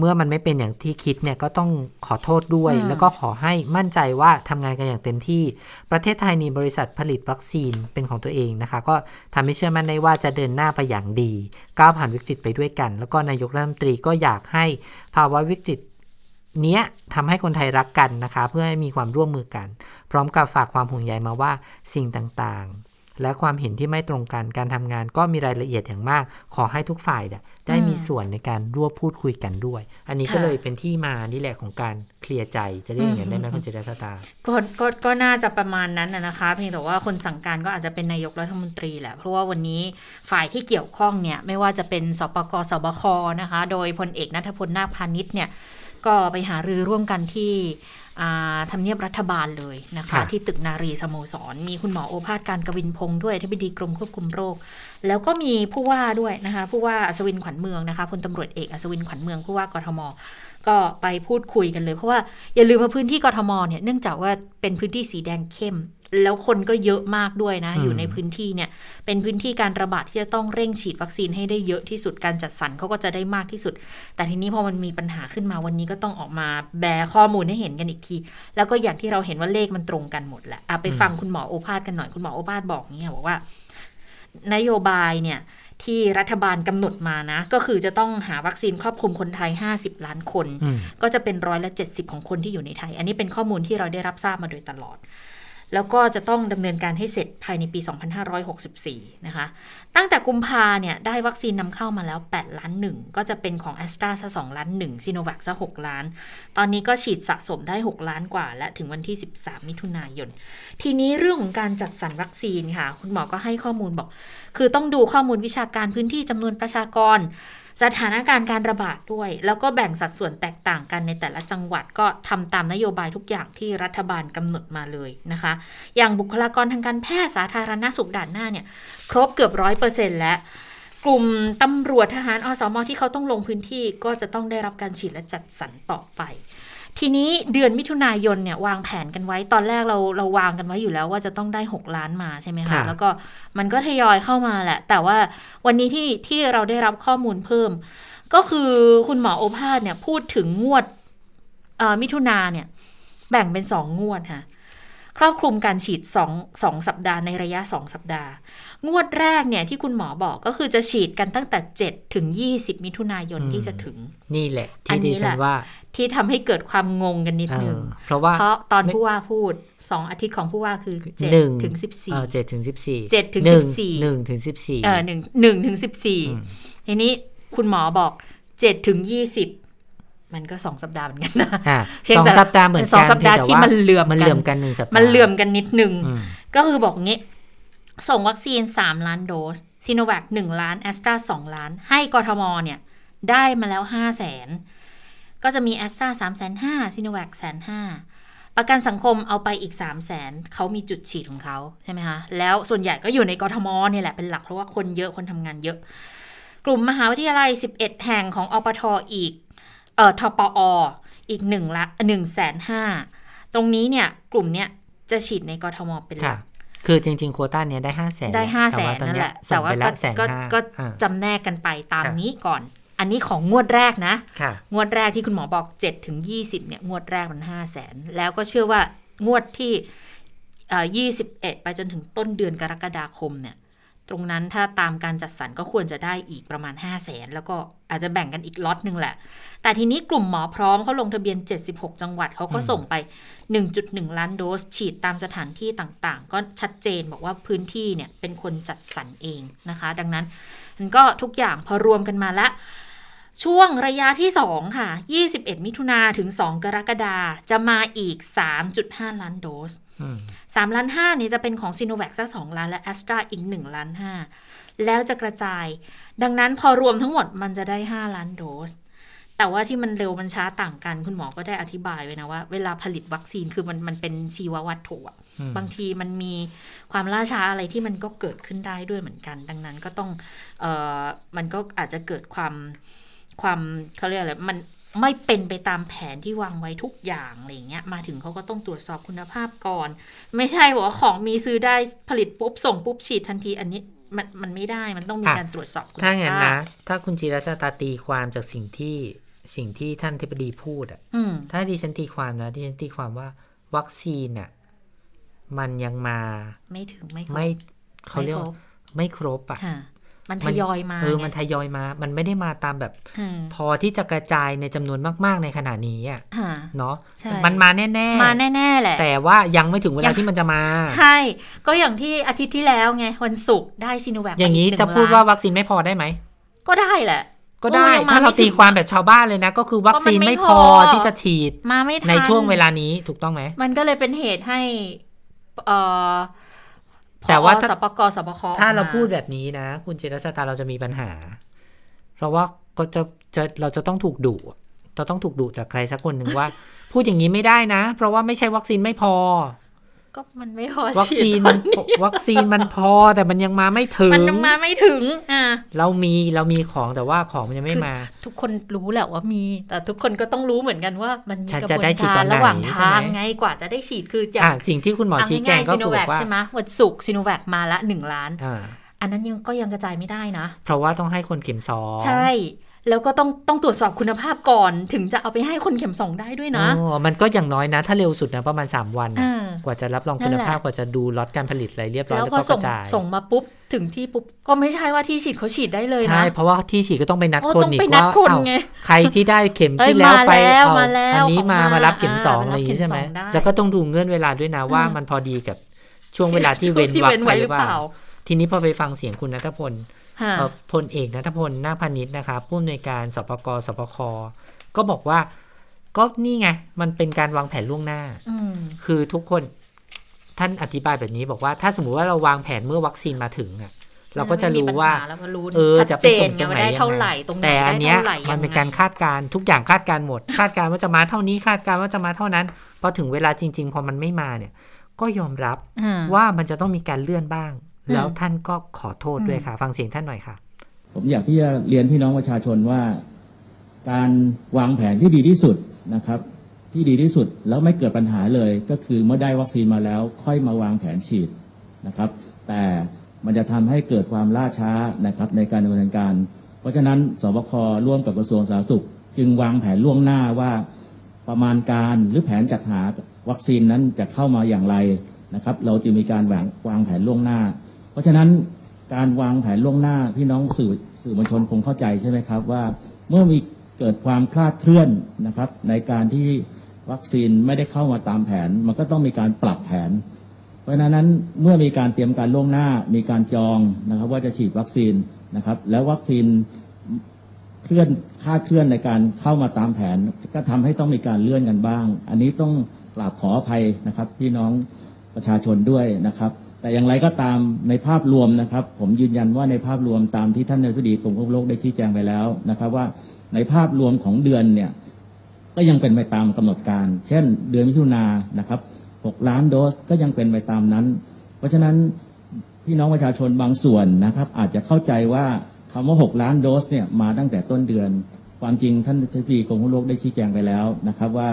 เมื่อมันไม่เป็นอย่างที่คิดเนี่ยก็ต้องขอโทษด้วยอืมแล้วก็ขอให้มั่นใจว่าทำงานกันอย่างเต็มที่ประเทศไทยมีบริษัทผลิตวัคซีนเป็นของตัวเองนะคะ ก็ทำให้เชื่อมั่นได้ว่าจะเดินหน้าไปอย่างดีก้าวผ่านวิกฤตไปด้วยกัน แล้วก็นายกรัฐมนตรีก็อยากให้ภาวะวิกฤตเนี้ยทำให้คนไทยรักกันนะคะ เพื่อให้มีความร่วมมือกัน พร้อมกับฝากความห่วงใยมาว่าสิ่งต่างๆ และความเห็นที่ไม่ตรงกันการทำงานก็มีรายละเอียดอย่างมาก ขอให้ทุกฝ่ายเนี่ยได้มีส่วนในการร่วมพูดคุยกันด้วย อันนี้ก็ค่ะเลยเป็นที่มานี่แหละของการเคลียร์ใจจะเรียกอย่างนั้นได้ไหมคุณเจริญตาก็ก็ก็น่าจะประมาณนั้นนะนะคะเพียงแต่ว่าคนสั่งการก็อาจจะเป็นนายกรัฐมนตรีแหละเพราะว่าวันนี้ฝ่ายที่เกี่ยวข้องเนี่ยไม่ว่าจะเป็นสปกสบคนะคะ โดยพลเอกนัทพลนาคพาณิชย์เนี่ยก็ไปหารือร่วมกันที่อ่า ทำเนียบรัฐบาลเลยนะคะค่ะที่ตึกนารีสโมสร มีคุณหมอโอภาสการกวินพงศ์ด้วยที่บดีกรมควบคุมโรค แล้วก็มีผู้ว่าด้วยนะคะผู้ว่าอัศวินขวัญเมืองนะคะพลตำรวจเอกอัศวินขวัญเมืองผู้ว่ากทมก็ไปพูดคุยกันเลย เพราะว่าอย่าลืมว่าพื้นที่กทมเนี่ยเนื่องจากว่าเป็นพื้นที่สีแดงเข้ม แล้วคนก็เยอะมากด้วยนะอืมอยู่ในพื้นที่เนี่ย เป็นพื้นที่การระบาดที่จะต้องเร่งฉีดวัคซีนให้ได้เยอะที่สุดการจัดสรรเขาก็จะได้มากที่สุด แต่ทีนี้พอมันมีปัญหาขึ้นมาวันนี้ก็ต้องออกมาแบร์ข้อมูลให้เห็นกันอีกที แล้วก็อย่างที่เราเห็นว่าเลขมันตรงกันหมดแหละอะไปฟังคุณหมอโอภาสกันหน่อยคุณหมอโอภาสบอกเนี่ยบอกว่า นโยบายเนี่ยที่รัฐบาลกำหนดมานะ ก็คือจะต้องหาวัคซีนครอบคลุมคนไทย 50 ล้านคนอืมก็จะเป็นร้อยละ 70 ของคนที่อยู่ในไทย อันนี้เป็นข้อมูลที่เราได้รับทราบมาโดยตลอด แล้วก็จะต้องดำเนินการให้เสร็จภายในปี 2564 นะคะ ตั้งแต่กุมภาเนี่ยได้วัคซีนนำเข้ามาแล้ว 8 ล้านหนึ่งก็จะเป็นของแอสตราซะ2ล้านหนึ่งซีโนแวคซะ6ล้าน ตอนนี้ก็ฉีดสะสมได้ 6 ล้านกว่า และถึงวันที่ 13 มิถุนายน ทีนี้เรื่องของการจัดสรรวัคซีนค่ะ คุณหมอก็ให้ข้อมูลบอก คือต้องดูข้อมูลวิชาการพื้นที่จำนวนประชากร สถานการณ์การระบาดด้วย แล้วก็แบ่งสัดส่วนแตกต่างกันในแต่ละจังหวัดก็ทำตามนโยบายทุกอย่างที่รัฐบาลกำหนดมาเลยนะคะ อย่างบุคลากรทางการแพทย์สาธารณสุขด่านหน้าเนี่ย ครบเกือบร้อยเปอร์เซ็นต์แล้วกลุ่มตำรวจทหารอสมที่เขาต้องลงพื้นที่ก็จะต้องได้รับการฉีดและจัดสรรต่อไป ทีนี้เดือนมิถุนายนเนี่ยวางแผนกันไว้ ตอนแรกเราเราวางกันไว้อยู่แล้วว่าจะต้องได้ 6 ล้านมาใช่ไหมคะค่ะแล้วก็มันก็ทยอยเข้ามาแหละ แต่ว่าวันนี้ที่ที่เราได้รับข้อมูลเพิ่ม ก็คือคุณหมอโอภาสเนี่ยพูดถึงงวดเอ่อมิถุนาเนี่ย แบ่งเป็นสองงวดค่ะ ครอบคลุมการฉีดสองสองสัปดาห์ในระยะสองสัปดาห์ งวดแรกเนี่ยที่คุณหมอบอกก็คือจะฉีดกันตั้งแต่ 7 ถึง 20 มิถุนายนอืมที่จะถึง นี่แหละอัที่นนี้ดิแหฉัละนว่าที่ทำให้เกิดความงงกันนิดเอนึงอเพราะว่าเพราะตอนไม่ผู้ว่าพูด 2 อาทิตย์ของผู้ว่าคือหนึ่ง7ถึงเออ14เจ็ดถึงสิบสี่เจ็ดถึงหนึ่สิบสี่หนึ่งถึงสิบสี่เออหนึ่งหนึ่งถึงสิบสี่อืมทีนี้คุณหมอบอกเจ็ดถึงยี่สิบ มันก็สองสัปดาห์เหมือนกันนะอะเพียงสองแต่สัปดาห์เหมือนกันสองสัปดาห์พียงแต่ที่ว่มันเหลื่อมมันกันเหลื่อมกันหนึ่งสัปดาห์มันเหลื่อมกันนิดนึงอืมก็คือบอกงี้ ส่งวัคซีน 3 ล้านโดสซิโนแวค1ล้านแอสตรา2ล้าน ให้กทมเนี่ย ได้มาแล้ว5 0 0แสนก็จะมีแอสตรา3 5 0 0 0ซิโนแวคแสนห้าประกันสังคมเอาไปอีก3 0 0แสนเขามีจุดฉีดของเขาใช่ไหมคะแล้วส่วนใหญ่ก็อยู่ในกทมเนี่ยแหละเป็นหลักเพราะว่าคนเยอะคนทำงานเยอะ กลุ่มมหาวิทยาลัย 11 แห่งของอปทอีกเอ่อทปออีก1ละ1แสนห้าตรงนี้เนี่ยกลุ่มเนี้ยจะฉีดในกทมเป็นหลัค่ะกคือจริงๆโควต้าเนี้ยได้ห้าแสนได้ห้าแสนตอนนั่นเนี้แหยละส่แต่งว่าไปก็ละแสนก็ห้าก็อ่าจำแนกกันไปตามค่ะนี้ก่อน อันนี้ของงวดแรกนะค่ะงวดแรกที่คุณหมอบอก7ถึง20เนี่ย งวดแรกมัน5 0 0แสนแล้วก็เชื่อว่างวดที่เอ่อ21ไปจนถึงต้นเดือนกรกฎาคมเนี่ย ตรงนั้นถ้าตามการจัดสรรก็ควรจะได้อีกประมาณ 5 0 0แสนแล้วก็อาจจะแบ่งกันอีกล็อตหนึ่งแหละ แต่ทีนี้กลุ่มหมอพร้อมเขาลงทะเบียน 76 จังหวัดเขาก็อืมส่งไป 1.1 ล้านโดส ฉีดตามสถานที่ต่างๆ ก็ชัดเจนบอกว่าพื้นที่เนี่ยเป็นคนจัดสรรเองนะคะ ดังนั้นมันก็ทุกอย่างพอรวมกันมาแล้ว ช่วงระยะที่ 2 ค่ะ 21 มิถุนาถึง 2 กรกฎาจะมาอีก 3.5 ล้านโดสอืม3ล้าน5นี่จะเป็นของซีโนแวคสัก2ล้าน และแอสตราอีก 1 ล้าน 5 แล้วจะกระจาย ดังนั้นพอรวมทั้งหมดมันจะได้ 5 ล้านโดส แต่ว่าที่มันเร็วมันช้าต่างกัน คุณหมอก็ได้อธิบายไว้นะว่า เวลาผลิตวัคซีนคือมันมันเป็นชีววัตถุอะอืมบางทีมันมีความล่าช้าอะไรที่มันก็เกิดขึ้นได้ด้วยเหมือนกัน ดังนั้นก็ต้องเอ่อมันก็อาจจะเกิดความ ความเขาเรียกอะไรมันไม่เป็นไปตามแผนที่วางไว้ทุกอย่างอะไรอย่างเงี้ย มาถึงเขาก็ต้องตรวจสอบคุณภาพก่อน ไม่ใช่บอกว่าของมีซื้อได้ผลิตปุ๊บ ส่งปุ๊บฉีดทันทีอันนี้มันมันไม่ได้มันต้องมีอะการตรวจสอบคุณถ้าอย่างนั้นภานะพถ้าคุณจิรชาตาตีความจากสิ่งที่สิ่งที่ท่านทิบดีพูดอะอืมถ้าดิฉันตีความนะดิฉันตีความว่าวัคซีนอะมันยังมา ไม่ถึงไม่ครบไม่เขาเรียกว่าไม่ครบอะค่ะ มันทมันยอยมาเออไงมันทยอยมา มันไม่ได้มาตามแบบอืมพอที่จะกระจายในจำนวนมาก ๆ ในขณะนี้อะค่ะเนาะใช่มันมาแน่มาแน่ๆแหละ แต่ว่ายังไม่ถึงเวยัลางที่มันจะมา ใช่ ก็อย่างที่อาทิตย์ที่แล้วไงวันศุกร์ได้ซีโนแวคอย่างนี้นี้จะพูดว่าวัคซีนไม่พอได้ไหม ก็ได้แหละ ก็ได้โอ้ยังมาถ้าเราไม่ถึงตีความแบบชาวบ้านเลยนะ ก็คือวัคซีนก็มันไม่ไม่พอพอที่จะฉีดมาไม่ทันในช่วงเวลานี้ถูกต้องไหมมันก็เลยเป็นเหตุให้เอ่อ แต่ว่าผอถ้าสปกสปคถ้าเราออกมพูดแบบนี้นะ คุณเจรชาตาเราจะมีปัญหา เพราะว่าก็จะจะเราจะต้องถูกดุเราต้องถูกดุจากใครสักคนหนึ่งว่า พูดอย่างนี้ไม่ได้นะ เพราะว่าไม่ใช่วัคซีนไม่พอ ก็มันไม่พอวัคซีนฉีดมันวัคซีนมันพอแต่มันยังมาไม่ถึง มันยังมาไม่ถึง อ่า เรามีเรามีของแต่ว่าของมันยังไม่มา ทุกคนรู้แหละว่ามี แต่ทุกคนก็ต้องรู้เหมือนกันว่า มันมีฉันกระจะบวได้นฉีดตกาอรนไหนระหว่างทางใช่ไหมไงกว่าจะได้ฉีดคืออย่างอะสิ่งที่คุณหมอเอาชี้แจง่างยๆก็ซีโนคือแวบคอกว่าใช่ไหมวันศุกร์ซีโนแวคมาละหนึ่งล้านอ่าอันนั้นยังก็ยังกระจายไม่ได้นะ เพราะว่าต้องให้คนเข็มสองใช่ แล้วก็ต้องต้องตรวจสอบคุณภาพก่อนถึงจะเอาไปให้คนเข็มสองได้ด้วยนะอ๋อมันก็อย่างน้อยนะ ถ้าเร็วสุดนะประมาณ 3 วันเอนะอกว่าจะรับรองนั่คุนณแหละภาพกว่าจะดูล็อตการผลิตอะไรเรียบร้อยแล้วแล้วพอก็กส่งระจายส่งมาปุ๊บถึงที่ปุ๊บก็ไม่ใช่ว่าที่ฉีดเขาฉีดได้เลยใช่นะเพราะว่าที่ฉีดก็ต้องไปนัดโอ้คนต้องอีไปกนัดว่าคนเอ้าไงใครที่ได้เข็มเอ้ยที่แล้วมาไปแล้วเอามาแล้วอันนี้ของมามามารับเข็มสองอ่าอะไรอย่างนี้ใช่ไหมรับเข็มสองได้แล้วก็ต้องดูเงื่อนเวลาด้วยนะว่าอืมมันพอดีกับช่วงเวลาที่เว้นที่วรรเว้นคไว้หหรืรืออเปเปล่าล่า ทีนี้พอไปฟังเสียงคุณนัทพลฮะเอ่อ พลเอกนัทพลนาคพานิชนะครับผู้อำนวยการสปกสปคก็บอกว่า ก็นี่ไง มันเป็นการวางแผนล่วงหน้าอืมคือทุกคนท่านอธิบายแบบนี้บอกว่าถ้าสมมุติว่าเราวางแผนเมื่อวัคซีนมาถึงอะ เราก็จะรู้ว่าแล้วก็รู้เออชัดจะไปเจนส่งไงตรงว่าไหนได้ยังเท่าไงไหร่ตรงไหนแต่อันได้เนี้ยเท่าไหร่มันเป็นยังไงการคาดการณ์ทุกอย่างคาดการณ์หมด คาดการณ์ว่าจะมาเท่านี้คาดการณ์ว่าจะมาเท่านั้นพอถึงเวลาจริง ๆ พอมันไม่มาเนี่ย ก็ยอมรับอ่าว่ามันจะต้องมีการเลื่อนบ้างอืม แล้วท่านก็ขอโทษด้วยอืมค่ะ ฟังเสียงท่านหน่อยค่ะ ผมอยากที่จะเรียนพี่น้องประชาชนว่า การวางแผนที่ดีที่สุดนะครับ ที่ดีที่สุดแล้วไม่เกิดปัญหาเลย ก็คือเมื่อได้วัคซีนมาแล้ว ค่อยมาวางแผนฉีดนะครับ แต่มันจะทำให้เกิดความล่าช้านะครับ ในการดำเนินการ เพราะฉะนั้นสบคร่วมกับกระทรวงสาธารณสุข จึงวางแผนล่วงหน้าว่าประมาณการหรือแผนจัดหาวัคซีนนั้นจะเข้ามาอย่างไรนะครับ เราจึงมีการวางวางแผนล่วงหน้า เพราะฉะนั้นการวางแผนล่วงหน้าพี่น้องสื่อสื่อมวลชนคงเข้าใจใช่ไหมครับว่าเมื่อมีเกิดความคลาดเคลื่อนนะครับ ในการที่วัคซีนไม่ได้เข้ามาตามแผน มันก็ต้องมีการปรับแผน เพราะฉะนั้นเมื่อมีการเตรียมการล่วงหน้า มีการจองนะครับ ว่าจะฉีดวัคซีนนะครับ แล้ววัคซีนเคลื่อนคาดเคลื่อนในการเข้ามาตามแผน ก็ทำให้ต้องมีการเลื่อนกันบ้าง อันนี้ต้องกราบขออภัยนะครับ พี่น้องประชาชนด้วยนะครับ แต่อย่างไรก็ตามในภาพรวมนะครับ ผมยืนยันว่าในภาพรวมตามที่ท่านนายกดีกรมควบคุมโรคได้ชี้แจงไปแล้วนะครับ ว่าในภาพรวมของเดือนเนี่ยก็ยังเป็นไปตามกำหนดการ เช่น เดือนมิถุนายนนะครับ 6 ล้านโดสก็ยังเป็นไปตามนั้น เพราะฉะนั้นพี่น้องประชาชนบางส่วนนะครับ อาจจะเข้าใจว่าคำว่า 6 ล้านโดสเนี่ยมาตั้งแต่ต้นเดือน ความจริงท่านทิบดีกรมควบคุมโรคได้ชี้แจงไปแล้วนะครับ ว่า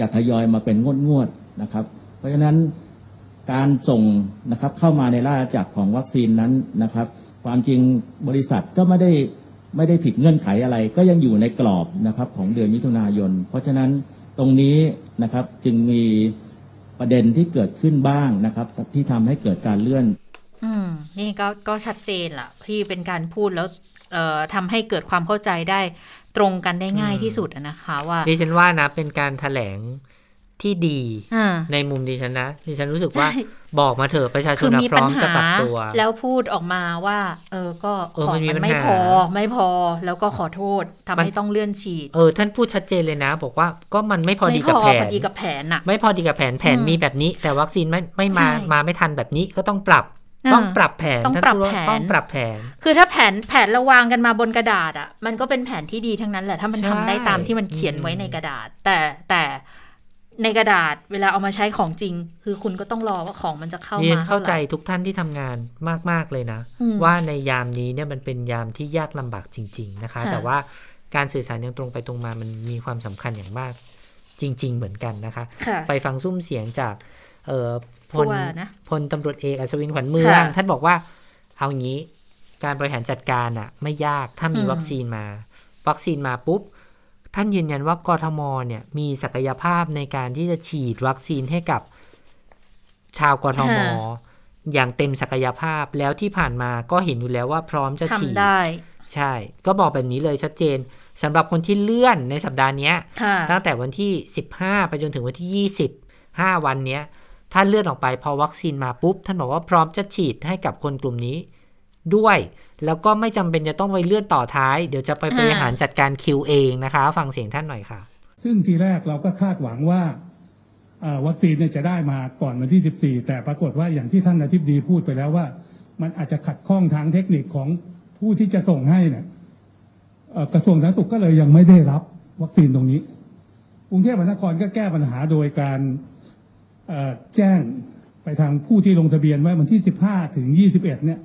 จะทยอยมาเป็นงวดงวดๆนะครับ เพราะฉะนั้น การส่งนะครับเข้ามาในราชอาณาจักรของวัคซีนนั้นนะครับ ความจริงบริษัทก็ไม่ได้ไม่ได้ผิดเงื่อนไขอะไร ก็ยังอยู่ในกรอบนะครับของเดือนมิถุนายน เพราะฉะนั้นตรงนี้นะครับจึงมีประเด็นที่เกิดขึ้นบ้างนะครับ ที่ทำให้เกิดการเลื่อน อืมนี่ก็ก็ชัดเจนล่ะที่เป็นการพูดแล้วเอ่อทำให้เกิดความเข้าใจได้ตรงกันได้ง่ายที่สุดอะนะคะว่าดิฉันว่านะเป็นการแถลง ที่ดีอ่าในมุมดิฉันนะดิฉันรู้สึกว่าใช่บอกมาเถอะประชาชคืนอนะมีพร้ปัอญมจะหาปรับตัว แล้วพูดออกมาว่า เออก็เออของมันมีมันไม่ปัญหาพอไม่พอแล้วก็ขอโทษทำมันให้ต้องเลื่อนฉีด เออ ท่านพูดชัดเจนเลยนะ บอกว่าก็มันไม่พอดีไม่กับพอแผพอนดีกับแผนน่ะไม่พอดีกับแผนแผนอืมมีแบบนี้ แต่วัคซีนไม่ไม่มาใช่มาไม่ทันแบบนี้ก็ต้องปรับอ่าต้องปรับแผนต้องท่านปรับพูดว่าแผนต้องปรับแผน คือถ้าแผนแผนเราวางกันมาบนกระดาษอะ มันก็เป็นแผนที่ดีทั้งนั้นแหละถ้ามันใช่ทำได้ตามที่มันเขียนไว้อืมในกระดาษ แต่แต่ ในกระดาษเวลาเอามาใช้ของจริง คือคุณก็ต้องรอว่าของมันจะเข้าเรียนมาเข้าใจท่ไหร่ทุกท่านที่ทำงานมาก ๆ เลยนะอืมว่าในยามนี้เนี่ยมันเป็นยามที่ยากลำบากจริง ๆ นะคะค่ะแต่ว่าการสื่อสารอย่างตรงไปตรงมามันมีความสำคัญอย่างมากจริง ๆ เหมือนกันนะคะค่ะไปฟังซุ้มเสียงจากเอ่อพผู้ลว่านะพลตำรวจเอกอัศวินขวัญเมืองค่ะท่านบอกว่าเอางี้การบริหารจัดการอะไม่ยากถ้ามีอืมวัคซีนมา วัคซีนมาปุ๊บ ท่านยืนยันว่ากทมเนี่ยมีศักยภาพในการที่จะฉีดวัคซีนให้กับชาวกทมอย่างเต็มศักยภาพแล้วที่ผ่านมาก็เห็นอยู่แล้วว่าพร้อมจะฉีดทำได้ใช่ ก็บอกแบบนี้เลยชัดเจนสำหรับคนที่เลื่อนในสัปดาห์เนี้ยค่ะตั้งแต่วันที่ 15 ไปจนถึงวันที่ 20 5 วันเนี้ย ถ้าเลื่อนออกไปพอวัคซีนมาปุ๊บ ท่านบอกว่าพร้อมจะฉีดให้กับคนกลุ่มนี้ ด้วย แล้วก็ไม่จำเป็นจะต้องไปเลื่อนต่อท้าย เดี๋ยวจะไปบริหารจัดการคิวเองนะคะ ฟังเสียงท่านหน่อยค่ะ ซึ่งทีแรกเราก็คาดหวังว่าเอ่อวัคซีนเนี่ยจะได้มาก่อนวันที่ 14 แต่ปรากฏว่าอย่างที่ท่านอธิบดีพูดไปแล้วว่า มันอาจจะขัดข้องทางเทคนิคของผู้ที่จะส่งให้เนี่ยเอ่อกระทรวงสาธารณสุขก็เลยยังไม่ได้รับวัคซีนตรงนี้กรุงเทพมหานครก็แก้ปัญหาโดยการเอ่อแจ้งไปทางผู้ที่ลงทะเบียนไว้วันที่ 15 ถึง 21 เนี่ย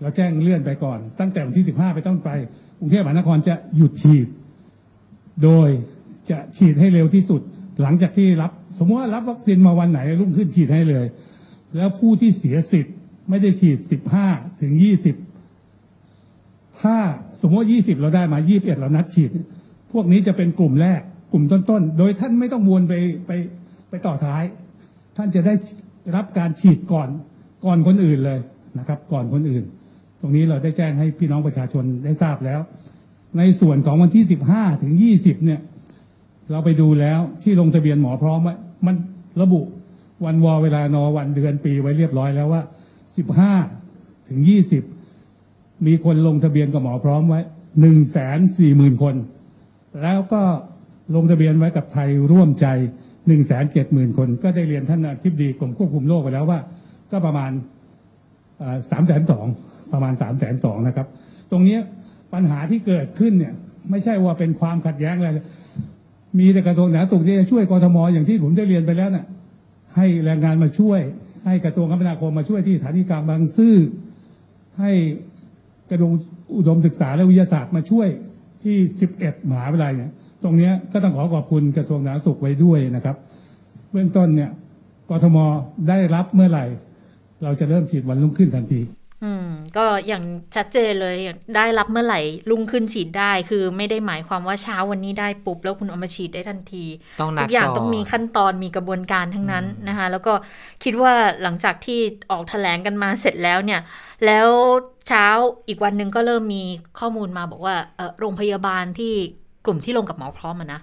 เราแจ้งเลื่อนไปก่อน ตั้งแต่วันที่ 15 ไปต้นไปกรุงเทพมหานครจะหยุดฉีด โดยจะฉีดให้เร็วที่สุด หลังจากที่รับ สมมติว่ารับวัคซีนมาวันไหนรุ่งขึ้นฉีดให้เลย แล้วผู้ที่เสียสิทธิ์ไม่ได้ฉีด 15 ถึง 20 ถ้าสมมติว่า20 เราได้มา 21 เรานัดฉีด พวกนี้จะเป็นกลุ่มแรกกลุ่มต้นๆ โดยท่านไม่ต้องวนไปไปไปต่อท้าย ท่านจะได้รับการฉีดก่อนก่อนคนอื่นเลยนะครับ ก่อนคนอื่น รงนี้เราได้แจ้งให้พี่น้องประชาชนได้ทราบแล้ว ในส่วนของวันที่ 15 ถึง 20 เนี่ย เราไปดูแล้วที่ลงทะเบียนหมอพร้อมไว้มันระบุวันวอเวลานอวันเดือนปีไว้เรียบร้อยแล้วว่า 15 ถึง 20 มีคนลงทะเบียนกับหมอพร้อมไว้ 1 4 0 0 0 0 คน แล้วก็ลงทะเบียนไว้กับไทยร่วมใจ 1 7 0 0 0 0 คน ก็ได้เรียนท่านอธิบดีกรมควบคุมโรคไปแล้วว่า ก็ประมาณสามแสนสอง ประมาณสามแสนสองนะครับ ตรงนี้ปัญหาที่เกิดขึ้นเนี่ย ไม่ใช่ว่าเป็นความขัดแย้งอะไรเลยมีแต่กระทรวงสาธารณสุขที่จะช่วยกทมอย่างที่ผมได้เรียนไปแล้วน่ะให้แรงงานมาช่วย ให้กระทรวงคมนาคมมาช่วยที่สถานีกลางบางซื่อให้กระทรวงอุดมศึกษาและวิทยาศาสตร์มาช่วยที่ 11มหาวิทยาลัยเนี่ยตรงนี้ก็ต้องขอขอบคุณกระทรวงสาธารณสุขไว้ด้วยนะครับ เบื้องต้นเนี่ยกทมได้รับเมื่อไหร่ เราจะเริ่มฉีดวันรุ่งขึ้นทันที อืม ก็อย่างชัดเจนเลยได้รับเมื่อไหร่ลุ่งขึ้นฉีดได้คือไม่ได้หมายความว่าเช้าวันนี้ได้ปุ๊บ แล้วคุณเอามาฉีดได้ทันทีต้องนัทุดกอย่างก่อนต้องมีขั้นตอนมีกระบวนการทั้งนั้นนะคะ แล้วก็คิดว่าหลังจากที่ออกแถลงกันมาเสร็จแล้วเนี่ย แล้วเช้าอีกวันหนึ่งก็เริ่มมีข้อมูลมาบอกว่าเออโรงพยาบาลที่กลุ่มที่ลงกับหมอพร้อมอะนะ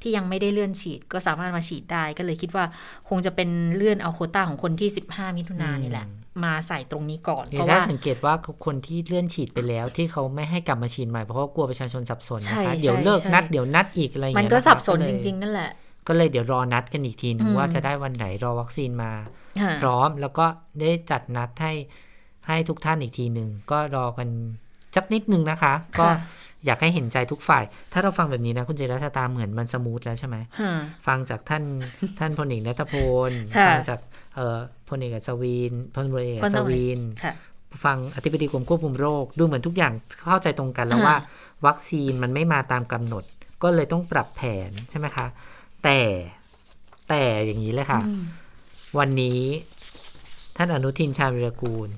ที่ยังไม่ได้เลื่อนฉีดก็สามารถมาฉีดได้ก็เลยคิดว่าคงจะเป็นเลื่อนเอาโควต้าของคนที่ 15 มิถุนายนนี่แหละ มาใส่ตรงนี้ก่อน เพเนี่ยราะถ้าว่าสังเกตว่าคนที่เลื่อนฉีดไปแล้ว ที่เขาไม่ให้กลับมาฉีดใหม่เพราะว่ากลัวประชาชนสับสนใช่นะคะใช่เดี๋ยวเลิกใช่นัดเดี๋ยวนัดอีกอะไรอย่างมันเงี้ยก็นะคะสับสนเลยจริง ๆ นั่นแหละ ก็เลยเดี๋ยวรอนัดกันอีกทีหนึงอืมว่าจะได้วันไหนรอวัคซีนมาค่ะพร้อมแล้วก็ได้จัดนัดให้ให้ทุกท่านอีกทีหนึ่งก็รอกัน สักนิดนึงนะคะ ก็ค่ะอยากให้เห็นใจทุกฝ่าย ถ้าเราฟังแบบนี้นะ คุณเจรัชตาเหมือนมันสมูทแล้วใช่ไหมค่ะฟังจากท่านท่านพลเอกนัทพลค่ะฟัจากเอ่อพลเอกอัศวินพลเอกพอัลศตำรวจวินค่ะฟังอธิบดีกรมควบคุมโรค ดูเหมือนทุกอย่างเข้าใจตรงกันแล้วค่ะว่า วัคซีนมันไม่มาตามกำหนด ก็เลยต้องปรับแผนใช่ไหมคะ แต่แต่อย่างนี้เลยค่ะอืมวันนี้ท่านอนุทินชาญวิรกูล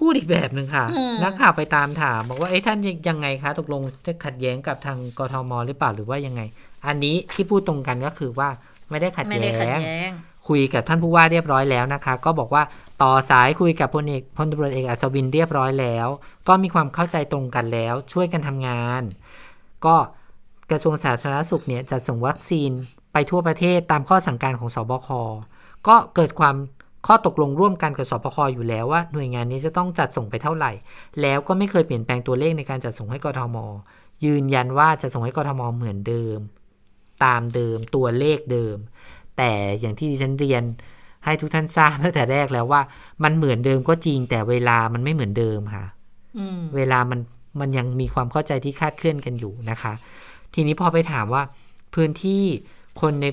พูดอีกแบบหนึ่งค่ะอืมนักข่าวไปตามถามบอกว่าเอ้ท่านยังไงคะตกลงจะขัดแย้งกับทางกทมหรือเปล่าหรือว่ายังไง อันนี้ที่พูดตรงกันก็คือว่าไม่ได้ขัดไม่ได้ขัดแย้งแย้งคุยกับท่านผู้ว่าเรียบร้อยแล้วนะคะ ก็บอกว่าต่อสายคุยกับพลเอกพลตำรวจเอกอัศวินเรียบร้อยแล้ว ก็มีความเข้าใจตรงกันแล้ว ช่วยกันทำงาน ก็กระทรวงสาธารณสุขเนี่ยจัดส่งวัคซีนไปทั่วประเทศตามข้อสั่งการของสบคก็เกิดความ ข้อตกลงร่วมกันกับสบคอยู่แล้วว่าหน่วยงานนี้จะต้องจัดส่งไปเท่าไหร่ แล้วก็ไม่เคยเปลี่ยนแปลงตัวเลขในการจัดส่งให้กทม ยืนยันว่าจะส่งให้กทมเหมือนเดิม ตามเดิมตัวเลขเดิม แต่อย่างที่ดิฉันเรียนให้ทุกท่านทราบตั้งแต่แรกแล้วว่า มันเหมือนเดิมก็จริง แต่เวลามันไม่เหมือนเดิมค่ะอืมเวลามันมันยังมีความเข้าใจที่คลาดเคลื่อนกันอยู่นะคะ ทีนี้พอไปถามว่าพื้นที่คนใน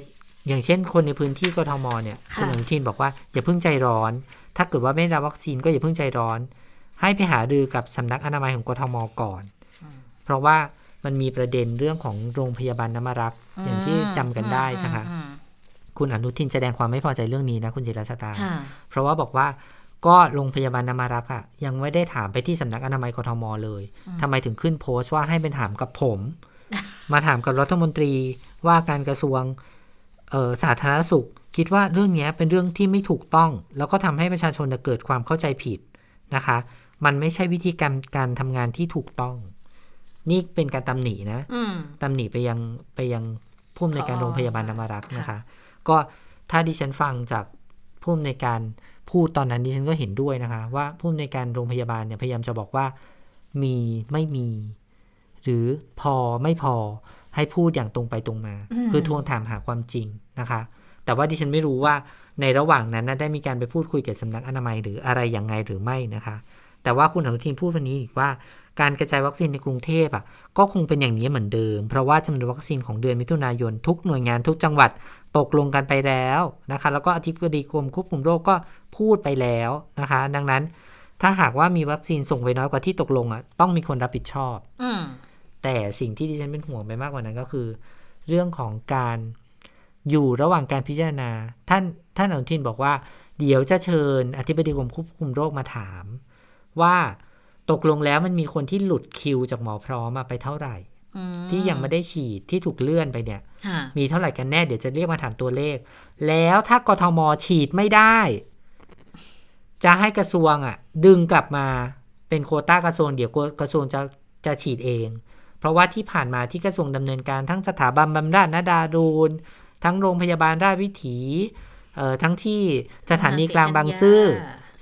อย่างเช่นคนในพื้นที่กทมเนี่ยค่ะคุณอนุทินบอกว่าอย่าเพิ่งใจร้อน ถ้าเกิดว่าไม่ได้รับวัคซีนก็อย่าเพิ่งใจร้อน ให้ไปหารือกับสำนักอนามัยของกทมก่อน เพราะว่ามันมีประเด็นเรื่องของโรงพยาบาลน้ำมารักษ์อย่างที่จำกันได้ใช่ไหมคะอืมคุณอนุทินแสดงความไม่พอใจเรื่องนี้นะคุณจิรชตาค่ะเพราะว่าบอกว่าก็โรงพยาบาลนามารักษ์อะยังไม่ได้ถามไปที่สำนักอนามัยกทมเลยทำไมถึงขึ้นโพสต์ว่าให้เป็นถามกับผม มาถามกับรัฐมนตรีว่าการกระทรวงเอ่อ สาธารณสุข คิดว่าเรื่องเนี้ยเป็นเรื่องที่ไม่ถูกต้อง แล้วก็ทำให้ประชาชนน่ะเกิดความเข้าใจผิดนะคะ มันไม่ใช่วิธีการการทำงานที่ถูกต้อง นี่เป็นการตำหนินะอืมตำหนิไปยังไปยังผู้อำนวยการผอโรงพยาบาลนามารักษ์ค่ะนะคะ ก็ถ้าดิฉันฟังจากผู้อำนวยการพูดตอนนั้นดิฉันก็เห็นด้วยนะคะ ว่าผู้อำนวยการโรงพยาบาลเนี่ยพยายามจะบอกว่า มีไม่มี หรือพอไม่พอ ให้พูดอย่างตรงไปตรงมา คือทวงถามหาความจริงนะคะ แต่ว่าดิฉันไม่รู้ว่าในระหว่างนั้นนะได้มีการไปพูดคุยกับสำนักอนามัยหรืออะไรยังไงหรือไม่นะคะ แต่ว่าคุณอนุทินพูดวันนี้อีกว่าการกระจายวัคซีนในกรุงเทพอะก็คงเป็นอย่างนี้เหมือนเดิม เพราะว่าจำนวนวัคซีนของเดือนมิถุนายนทุกหน่วยงานทุกจังหวัดตกลงกันไปแล้วนะคะ แล้วก็อธิบดีกรมควบคุมโรคก็พูดไปแล้วนะคะ ดังนั้นถ้าหากว่ามีวัคซีนส่งไปน้อยกว่าที่ตกลงอะต้องมีคนรับผิดชอบอืม แต่สิ่งที่ดิฉันเป็นห่วงไปมากกว่านั้นก็คือ เรื่องของการอยู่ระหว่างการพิจารณา ท่านท่านอนุทินบอกว่า เดี๋ยวจะเชิญอธิบดีกรมควบคุมโรคมาถาม ว่าตกลงแล้วมันมีคนที่หลุดคิวจากหมอพร้อมมาไปเท่าไหร่อืมที่ยังไม่ได้ฉีดที่ถูกเลื่อนไปเนี่ยค่ะมีเท่าไหร่กันแน่เดี๋ยวจะเรียกมาถามตัวเลข แล้วถ้ากทมฉีดไม่ได้ จะให้กระทรวงอะ ดึงกลับมาเป็นโควต้ากระทรวงเดี๋ยวกระทรวงจะจะฉีดเอง เพราะว่าที่ผ่านมาที่กระทรวงดำเนินการทั้งสถาบันบำราศนดาดูนทั้งโรงพยาบาลราชวิถีเอ่อทั้งที่สถานีกลางบางซื่อ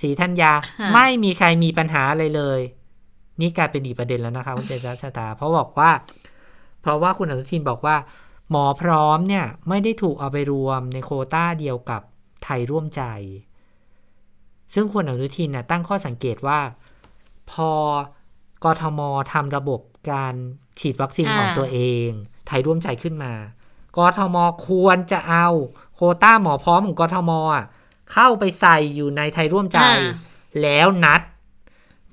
ศรีธัญญาค่ะไม่มีใครมีปัญหาอะไรเลย นี่กลายเป็นอีกประเด็นแล้วนะคะคุณเจษชะตา เพราะบอกว่า เพราะว่าคุณอนุทินบอกว่า หมอพร้อมเนี่ย ไม่ได้ถูกเอาไปรวมในโควต้าเดียวกับไทยร่วมใจ ซึ่งคุณอนุทินนะตั้งข้อสังเกตว่า พอกทมทำระบบการ ฉีดวัคซีนอ่าของตัวเอง ไทยร่วมใจขึ้นมากทมควรจะเอาโควต้าหมอพร้อมของกทมอะเข้าไปใส่อยู่ในไทยร่วมใจอ่าแล้วนัด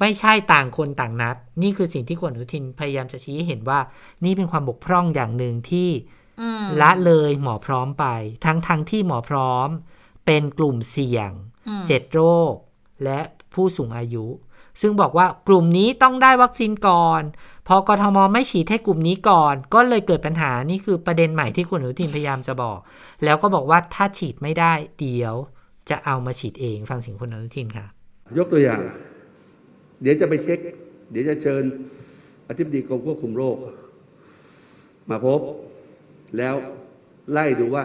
ไม่ใช่ต่างคนต่างนัด นี่คือสิ่งที่คุณอนุทินพยายามจะชี้ให้เห็นว่า นี่เป็นความบกพร่องอย่างหนึ่งที่อืมละเลยหมอพร้อมไป ทั้งทั้งที่หมอพร้อม เป็นกลุ่มเสี่ยงอืมเจ็ดโรค และผู้สูงอายุ ซึ่งบอกว่ากลุ่มนี้ต้องได้วัคซีนก่อน พอกทมไม่ฉีดให้กลุ่มนี้ก่อน ก็เลยเกิดปัญหานี่คือประเด็นใหม่ที่คุณอนุทินพยายามจะบอก แล้วก็บอกว่าถ้าฉีดไม่ได้เดี๋ยวจะเอามาฉีดเองฟังเสียงคุณอนุทินค่ะ ยกตัวอย่าง เดี๋ยวจะไปเช็ค เดี๋ยวจะเชิญอธิบดีกรมควบคุมโรค มาพบ แล้วไล่ดูว่า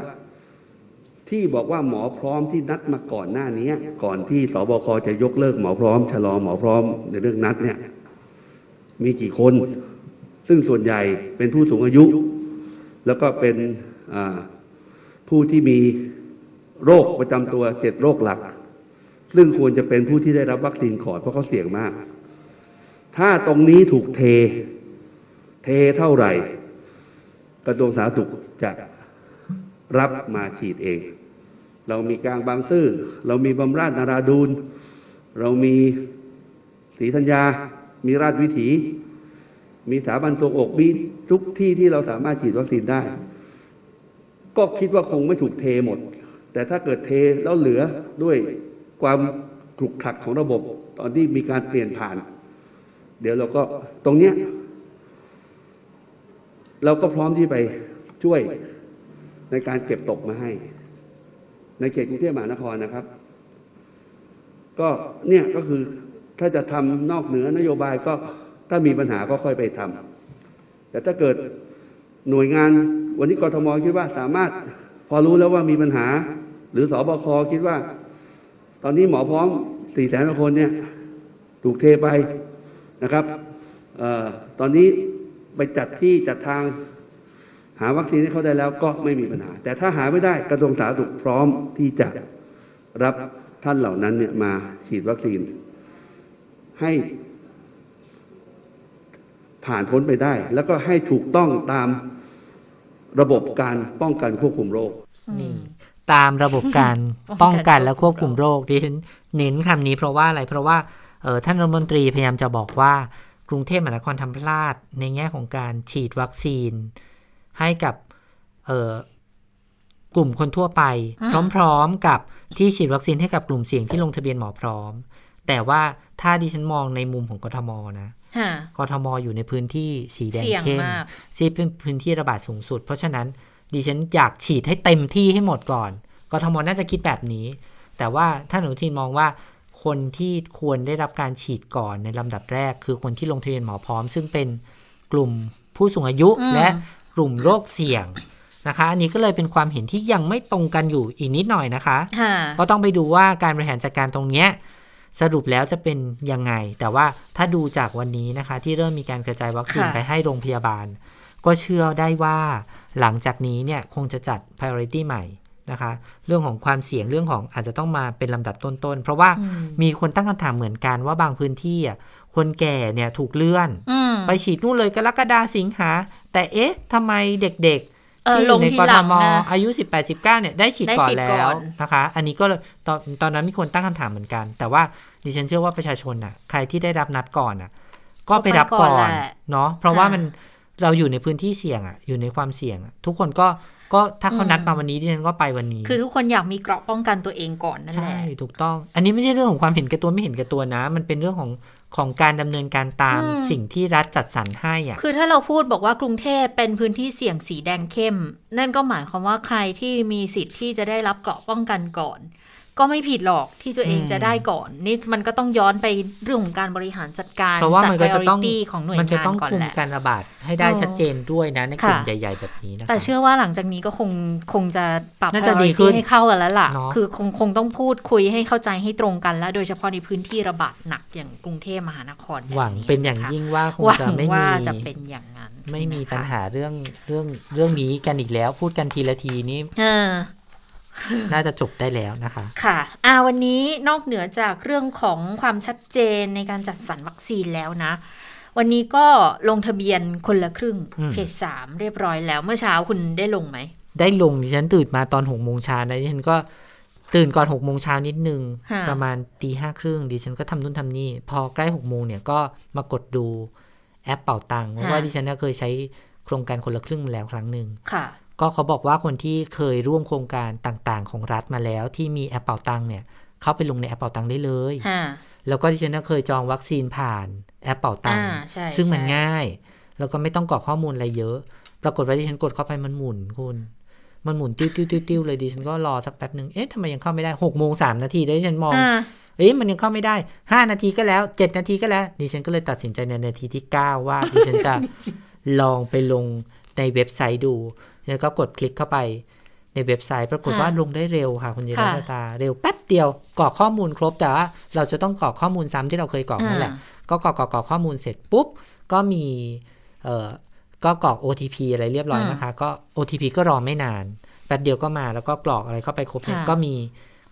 ที่บอกว่าหมอพร้อมที่นัดมาก่อนหน้านี้ ก่อนที่สบคจะยกเลิกหมอพร้อมชะลอหมอพร้อมในเรื่องนัดเนี่ย มีกี่คน ซึ่งส่วนใหญ่เป็นผู้สูงอายุ แล้วก็เป็นผู้ที่มีโรคประจำตัวเจ็ดโรคหลัก ซึ่งควรจะเป็นผู้ที่ได้รับวัคซีนก่อนเพราะเขาเสี่ยงมาก ถ้าตรงนี้ถูกเท เทเท่าไหร่ กระทรวงสาธารณสุขจะ รับมาฉีดเอง เรามีกลางบางซื่อ เรามีบำราชนาราดูนเรามีศรีธัญญา มีราชวิถี มีสถาบันทรงอกมีทุกที่ที่เราสามารถฉีดวัคซีนได้ ก็คิดว่าคงไม่ถูกเทหมด แต่ถ้าเกิดเทแล้วเหลือด้วยความกลุกคลักของระบบ ตอนที่มีการเปลี่ยนผ่าน เดี๋ยวเราก็ตรงเนี้ย เราก็พร้อมที่ไปช่วย ในการเก็บตกมาให้ ในเขตกรุงเทพมหานครนะครับ ก็เนี่ยก็คือถ้าจะทำนอกเหนือนโยบายก็ถ้ามีปัญหาก็ค่อยไปทำแต่ถ้าเกิดหน่วยงานวันนี้กรทมคิดว่าสามารถพอรู้แล้วว่ามีปัญหา หรือสอบคคิดว่า ตอนนี้หมอพร้อมสี่แสนคนเนี่ย ถูกเทไปนะครับออตอนนี้ไปจัดที่จัดทาง หาวัคซีนให้เขาได้แล้วก็ไม่มีปัญหา แต่ถ้าหาไม่ได้กระทรวงสาธารณสุขพร้อมที่จะรับท่านเหล่านั้นเนี่ยมาฉีดวัคซีน ให้ผ่านพ้นไปได้ แล้วก็ให้ถูกต้องตามระบบการป้องกันควบคุมโรคนี่ตามระบบการป้องกันและควบคุมโรคดิฉันเน้นคำนี้เพราะว่าอะไรเพราะว่าเออท่านรัฐมนตรีพยายามจะบอกว่ากรุงเทพมหานครทำพลาดในแง่ของการฉีดวัคซีน ให้กับกลุ่มคนทั่วไป พร้อมๆกับที่ฉีดวัคซีนให้กับกลุ่มเสี่ยงที่ลงทะเบียนหมอพร้อม แต่ว่าถ้าดิฉันมองในมุมของกทมนะกทมอยู่ในพื้นที่สีแดงเข้มซีเป็นพื้นที่ระบาดสูงสุด เพราะฉะนั้นดิฉันอยากฉีดให้เต็มที่ให้หมดก่อนกทมน่าจะคิดแบบนี้ แต่ว่าท่านหนุทินมองว่าคนที่ควรได้รับการฉีดก่อนในลำดับแรก คือคนที่ลงทะเบียนหมอพร้อม ซึ่งเป็นกลุ่มผู้สูงอายุและ กลุ่มโรคเสี่ยงนะคะ อันนี้ก็เลยเป็นความเห็นที่ยังไม่ตรงกันอยู่อีกนิดหน่อยนะคะก็ต้องไปดูว่าการบริหารจัดการตรงเนี้ยสรุปแล้วจะเป็นยังไง แต่ว่าถ้าดูจากวันนี้นะคะ ที่เริ่มมีการกระจายวัคซีนไปให้โรงพยาบาล ก็เชื่อได้ว่าหลังจากนี้เนี่ยคงจะจัด priority ใหม่นะคะ เรื่องของความเสี่ยงเรื่องของอาจจะต้องมาเป็นลำดับต้นๆ เพราะว่ามีคนตั้งคำถามเหมือนกันว่าบางพื้นที่อะ คนแก่เนี่ยถูกเลื่อนไปฉีดนู่นเลยกรกฎาสิงหา แต่เอ๊ะทำไมเด็กๆที่อยู่ในกรทมอายุ 18 19เนี่ยได้ฉีดก่อนแล้วนะคะ อันนี้ก็ตอนตอนนั้นมีคนตั้งคำถามเหมือนกัน แต่ว่าดิฉันเชื่อว่าประชาชนอะใครที่ได้รับนัดก่อนอะ ก็ไปรับก่อนเนาะเพราะว่ามันเราอยู่ในพื้นที่เสี่ยงอะอยู่ในความเสี่ยง ทุกคนก็ก็ถ้าเขานัดมาวันนี้ดิฉันก็ไปวันนี้ คือทุกคนอยากมีเกราะป้องกันตัวเองก่อนนั่นแหละใช่ถูกต้อง อันนี้ไม่ใช่เรื่องของความเห็นแก่ตัวไม่เห็นแก่ตัวนะ มันเป็นเรื่องของ ของการดำเนินการตามสิ่งที่รัฐจัดสรรให้อะคือถ้าเราพูดบอกว่ากรุงเทพเป็นพื้นที่เสี่ยงสีแดงเข้ม นั่นก็หมายความว่าใครที่มีสิทธิ์ที่จะได้รับเกราะป้องกันก่อน ก็ไม่ผิดหรอกที่ตัวเองจะได้ก่อน นี่มันก็ต้องย้อนไปเรื่องของการบริหารจัดการเพราะว่ามันก็จะต้องของหน่วยงานก่อนแหละการระบาดให้ได้ชัดเจนด้วยนะในกลุ่มใหญ่ ๆ แบบนี้นะแต่เชื่อว่าหลังจากนี้ก็คงคงจะปรับ priority ให้เข้ากันแล้วล่ะ คือคงคงต้องพูดคุยให้เข้าใจให้ตรงกันแล้ว โดยเฉพาะในพื้นที่ระบาดหนักอย่างกรุงเทพมหานคร หวังเป็นอย่างยิ่งว่าคงจะไม่มีจะเป็นอย่างนั้น ไม่มีปัญหาเรื่องเรื่องเรื่องนี้กันอีกแล้ว พูดกันทีละทีนี้ น่าจะจบได้แล้วนะคะ ค่ะอ่าวันนี้นอกเหนือจากเรื่องของความชัดเจนในการจัดสรรวัคซีนแล้วนะ วันนี้ก็ลงทะเบียนคนละครึ่งเฟสสามเรียบร้อยแล้วเมื่อเช้าคุณได้ลงไหม ได้ลงดิฉันตื่นมาตอนหกโมงเช้านะดิฉันก็ตื่นก่อนหกโมงเช้านิดนึง ประมาณตีห้าครึ่งดิฉันก็ทำนู่นทำนี่ พอใกล้หกโมงเนี่ยก็มากดดูแอปเป่าตังค์เพราะว่าดิฉันเคยใช้โครงการคนละครึ่งมาแล้วครั้งหนึ่ง ก็เขาบอกว่าคนที่เคยร่วมโครงการต่างๆ ของรัฐมาแล้ว ที่มีแอปเป๋าตังเนี่ย เข้าไปลงในแอปเป๋าตังได้เลยแล้วก็ที่ฉันเคยจองวัคซีนผ่านแอปเป่าตังซึ่งมันง่าย แล้วก็ไม่ต้องกรอกข้อมูลอะไรเยอะ ปรากฏว่าที่ฉันกดเข้าไปมันหมุนคุณมันหมุนติ้วติ้วติ้วเลยดิฉันก็รอสักแป๊บหนึ่งเอ๊ะทำไมยังเข้าไม่ได้หกโมงสามนาทีได้ฉันมองเอ๊ะมันยังเข้าไม่ได้ห้านาทีก็แล้วเจ็ดนาทีก็แล้วดิฉันก็เลยตัดสินใจในนาทีที่เก้าว่าดิฉันจะลองไปลงในเว็บไซต์ดู แล้วก็กดคลิกเข้าไปในเว็บไซต์ปรากฏค่ะว่าลงได้เร็วค่ะคุณจิรัค่ะชตา เร็วแป๊บเดียวกรอกข้อมูลครบแต่ว่าเราจะต้องกรอกข้อมูลซ้ำที่เราเคยกรอกนั่นแหละ ก็กรอกกรอกกรอกข้อมูลเสร็จปุ๊บ ก็มีเอ่อก็กรอก OTP อะไรเรียบร้อยอืมนะคะ ก็ OTP ก็รอไม่นานแป๊บเดียวก็มาแล้วก็กรอกอะไรเข้าไปครบเนี่ยค่ะก็มี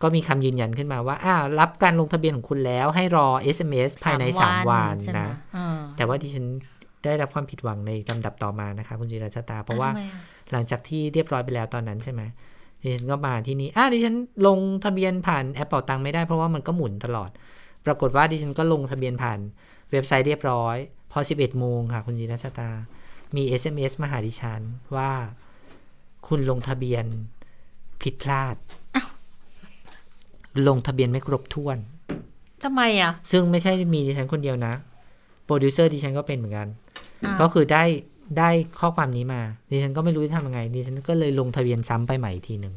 ก็มีคำยืนยันขึ้นมาว่า อ้าว รับการลงทะเบียนของคุณแล้วให้รอ SMS ภายใน 3 วันใช่ไหมนะอ่าแต่ว่าดิฉัน ได้รับความผิดหวังในลำดับต่อมานะคะ คุณจิราชตา เพราะว่าทำไมอะหลังจากที่เรียบร้อยไปแล้วตอนนั้นใช่ไหมดิฉันก็มาที่นี่อะดิฉันลงทะเบียนผ่านแอปเป๋าตังไม่ได้เพราะว่ามันก็หมุนตลอด ปรากฏว่าดิฉันก็ลงทะเบียนผ่านเว็บไซต์เรียบร้อย พอ 11 โมงค่ะ คุณจิราชตา มี SMS มาหาดิฉันว่าคุณลงทะเบียนผิดพลาด ลงทะเบียนไม่ครบถ้วนทำไมอะ ซึ่งไม่ใช่มีดิฉันคนเดียวนะ โปรดิวเซอร์ดิฉันก็เป็นเหมือนกันอ่า ก็คือได้ได้ข้อความนี้มาดิฉันก็ไม่รู้จะทำยังไงดิฉันก็เลยลงทะเบียนซ้ำไปใหม่อีกทีหนึ่ง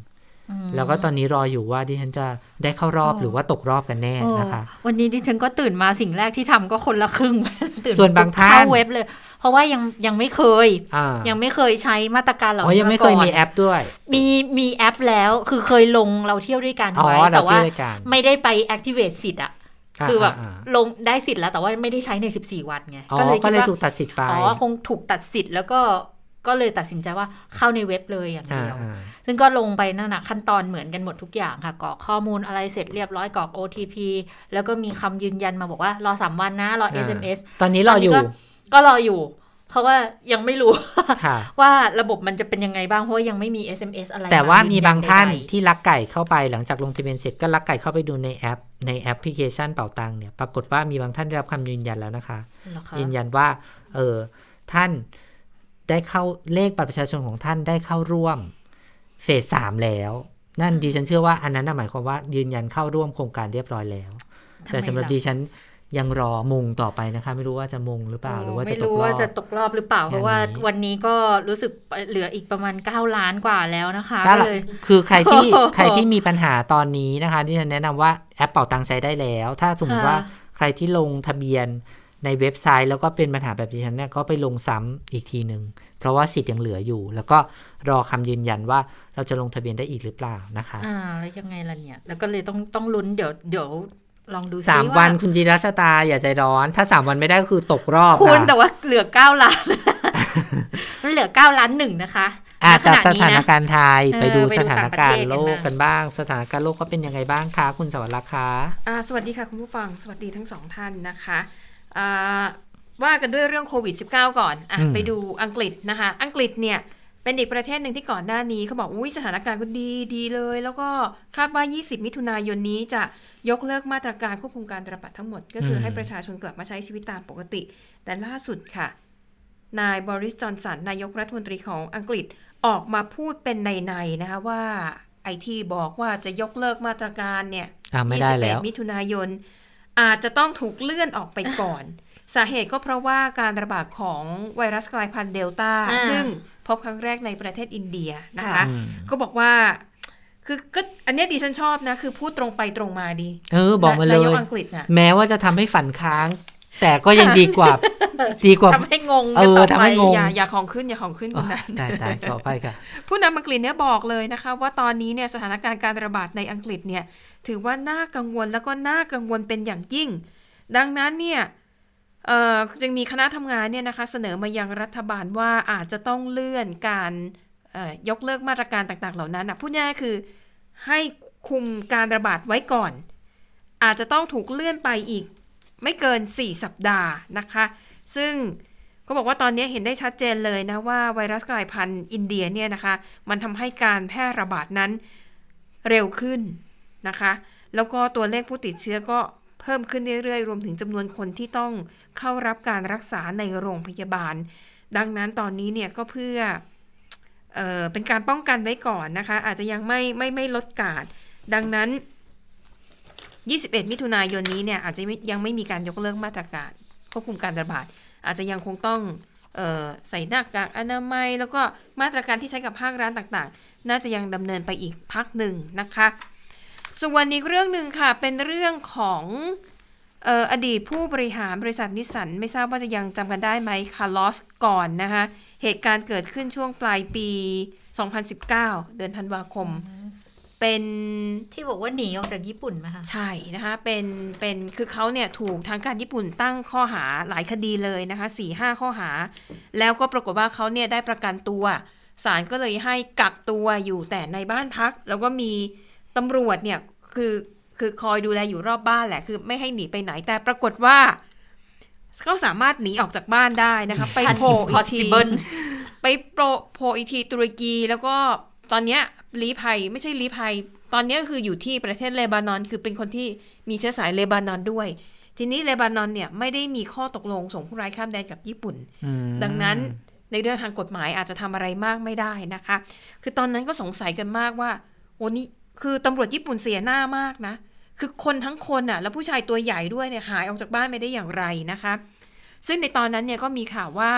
อืมแล้วก็ตอนนี้รออยู่ว่าดิฉันจะได้เข้ารอบอ๋อหรือว่าตกรอบกันแน่นะคะโอ้วันนี้ดิฉันก็ตื่นมาสิ่งแรกที่ทำก็คนละครึ่งตื่นส่วนบางท่านเข้าเว็บเลย เพราะว่ายังยังไม่เคยอ่ายังไม่เคยใช้มาตรการเหล่าอ๋อนี้ยังไม่เคยมีาก่อนแอปด้วย มีมีแอปแล้วคือเคยลงเราเที่ยวด้วยกันอ๋อไว้เราแต่ว่าเที่ยวด้วยกันไม่ได้ไป activate สิทธิ์อะา คือแบบาลงได้สิทธิ์แล้วแต่ว่าไม่ได้ใช้ใน 14 วันไงอ๋อก็เลยก็คิดเลยว่าถูกตัดสิทธิ์ไปอ๋อคงถูกตัดสิทธิ์แล้วก็ก็เลยตัดสินใจว่าเข้าในเว็บเลยอย่างอ่าเดียวอ่าซึ่งก็ลงไปนั่นนะขั้นตอนเหมือนกันหมดทุกอย่างค่ะกรอกข้อมูลอะไรเสร็จเรียบร้อยกรอก OTP แล้วก็มีคำยืนยันมาบอกว่ารอสามวันนะ รอ SMS ตอนนี้รออยู่ตนนี้ก็ก็รออยู่ เพราะว่ายังไม่รู้ค่ะว่าระบบมันจะเป็นยังไงบ้างเพราะว่ายังไม่มี SMS อะไร แต่ว่ามียืยับางท่านใดๆที่ลักไก่เข้าไปหลังจากลงทะเบียนเสร็จก็ลักไก่เข้าไปดูในแอป ในแอปพลิเคชันเป่าตังเนี่ยปรากฏว่ามีบางท่านได้รับคำยืนยันแล้วนะคะเหรอคะยืนยันว่า เออท่านได้เข้าเลขบัตรประชาชนของท่านได้เข้าร่วมเฟสสามแล้ว นั่นดิฉันเชื่อว่าอันนั้นน่ะหมายความว่ายืนยันเข้าร่วมโครงการเรียบร้อยแล้วทำไมแต่สำหรับล่ะดิฉัน ยังรอมงต่อไปนะคะ ไม่รู้ว่าจะมงหรือเปล่าหรือว่าจะไม่ตกรู้รอว่าจะบตกรอบหรือเปล่า เพราะว่าอย่างนี้วันนี้ก็รู้สึกเหลืออีกประมาณ 9 ล้านกว่าแล้วนะคะนั่นก็แหละเลยคือใครที่โอ้โหใครที่มีปัญหาตอนนี้นะคะที่ฉันแนะนำว่าแอปเป่าตังใช้ได้แล้ว ถ้าสมมติค่ะว่าใครที่ลงทะเบียนในเว็บไซต์แล้วก็เป็นปัญหาแบบดิฉันเนี่ยก็ไปลงซ้ำอีกทีหนึ่งเพราะว่าสิทธิ์ยังเหลืออยู่ แล้วก็รอคำยืนยันว่าเราจะลงทะเบียนได้อีกหรือเปล่านะคะอ่าแล้วยังไงล่ะเนี่ย แล้วก็เลยต้องต้องลุ้นเดี๋ยวเดี๋ยว ลองดูซิสามว่าวันคุณจีรัชตาอย่าใจร้อน ถ้าสามวันไม่ได้ก็คือตกรอบคุณแต่ค่ะว่าเหลือเก้าล้านมันเหลือเก้าล้านหนึ่งนะคะอาจจะณสขณะถานนี้ะการณ์ไทยเออไปดูไปดูสถานการณ์ต่างประเทศกันโลกบ้างกันบ้าง สถานการณ์โลกก็เป็นยังไงบ้างคะคุณสวรรค์คะอ่าสวัสดีค่ะคุณผู้ฟังสวัสดีทั้งสองท่านนะคะอ่าว่ากันด้วยเรื่องโควิด -19 ก่อนอะอืมไปดูอังกฤษนะคะ อังกฤษเนี่ย เป็นอีกประเทศหนึ่งที่ก่อนหน้านี้เขาบอกอุ้ยสถานการณ์ก็ดีดีเลย แล้วก็คาดว่า 20 มิถุนายนนี้จะยกเลิกมาตรการควบคุมการระบาดทั้งหมด ก็คือให้ประชาชนกลับมาใช้ชีวิตตามปกติ แต่ล่าสุดค่ะ นายบริสจอนสันนายกรัฐมนตรีของอังกฤษออกมาพูดเป็นในๆนะคะว่าไอที่บอกว่าจะยกเลิกมาตรการเนี่ยอ่าไม่ได้แล้ว21มิถุนายน อาจจะต้องถูกเลื่อนออกไปก่อน สาเหตุก็เพราะว่าการระบาดของไวรัสกลายพันธุ์เดลต้าอ่าซึ่ง พบครั้งแรกในประเทศอินเดียนะคะค่ะอืมก็บอกว่าคือก็อันเนี้ยดิฉันชอบนะ คือพูดตรงไปตรงมาดี เออ บอกมาเลนายยกอังกฤษน่ะแม้ว่าจะทำให้ฝันค้าง แต่ก็ยังดีกว่า ดีกว่าทำให้งงเอกันอต่อทำไปให้งงอย่าอย่าของขึ้นอย่าของขึ้นคุณนั้นตายตายขอไปค่ะ ผู้นำอังกฤษเนี่ยบอกเลยนะคะ ว่าตอนนี้เนี่ยสถานการณ์การระบาดในอังกฤษเนี่ย ถือว่าน่ากังวลแล้วก็น่ากังวลเป็นอย่างยิ่ง ดังนั้นเนี่ยเอ่อ จึงมีคณะทำงานเนี่ยนะคะเสนอมายังรัฐบาลว่าอาจจะต้องเลื่อนการยกเลิกมาตรการต่างๆ เหล่านั้นนะพูดง่ายคือให้คุมการระบาดไว้ก่อน อาจจะต้องถูกเลื่อนไปอีกไม่เกิน 4 สัปดาห์นะคะ ซึ่งก็บอกว่าตอนนี้เห็นได้ชัดเจนเลยนะว่าไวรัสกลายพันธุ์อินเดียเนี่ยนะคะ มันทำให้การแพร่ระบาดนั้นเร็วขึ้นนะคะ แล้วก็ตัวเลขผู้ติดเชื้อก็เพิ่มขึ้นเรื่อยๆ รวมถึงจำนวนคนที่ต้องเข้ารับการรักษาในโรงพยาบาล ดังนั้นตอนนี้เนี่ยก็เพื่อเออเป็นการป้องกันไว้ก่อนนะคะ อาจจะยังไม่ไม่ไม่ลดการดังนั้น 21 มิถุนายนนี้เนี่ยอาจจะยังไม่มีการยกเลิกมาตรการควบคุมการระบาด อาจจะยังคงต้องออใส่หน้ากากอนามัย แล้วก็มาตรการที่ใช้กับห้างร้านต่างๆ น่าจะยังดำเนินไปอีกพักหนึ่งนะคะ ส่วนอีกเรื่องหนึ่งค่ะ เป็นเรื่องของเอออดีตผู้บริหารบริษัทนิสสัน ไม่ทราบว่าจะยังจำกันได้ไหมคาร์ลอสก่อนนะคะ เหตุการณ์เกิดขึ้นช่วงปลายปี 2019 เดือนธันวาคม เป็นที่บอกว่าหนีออกจากญี่ปุ่นมาค่ะใช่นะคะ เป็นเป็นคือเขาเนี่ยถูกทางการญี่ปุ่นตั้งข้อหาหลายคดีเลยนะคะสี่ห้าข้อหา แล้วก็ปรากฏว่าเขาเนี่ยได้ประกันตัวศาลก็เลยให้กักตัวอยู่แต่ในบ้านพัก แล้วก็มี ตำรวจเนี่ยคือคือคอยดูแลอยู่รอบบ้านแหละ คือไม่ให้หนีไปไหนแต่ปรากฏว่าก็สามารถหนีออกจากบ้านได้นะคะไปโผล่อีกที Impossible ไปโปรโผล่อีกทีตุรกีแล้วก็ตอนเนี้ยลี้ภัยไม่ใช่ลี้ภัย ตอนเนี้ยคืออยู่ที่ประเทศเลบานอน คือเป็นคนที่มีเชื้อสายเลบานอนด้วย ทีนี้เลบานอนเนี่ยไม่ได้มีข้อตกลงส่งผู้ร้ายข้ามแดนกับญี่ปุ่นอืมดังนั้นในเรื่องทางกฎหมายอาจจะทำอะไรมากไม่ได้นะคะ คือตอนนั้นก็สงสัยกันมากว่าโอ้นี่ คือตำรวจญี่ปุ่นเสียหน้ามากนะ คือคนทั้งคนอะ แล้วผู้ชายตัวใหญ่ด้วยเนี่ยหายออกจากบ้านไปได้อย่างไรนะคะ ซึ่งในตอนนั้นเนี่ยก็มีข่าวว่า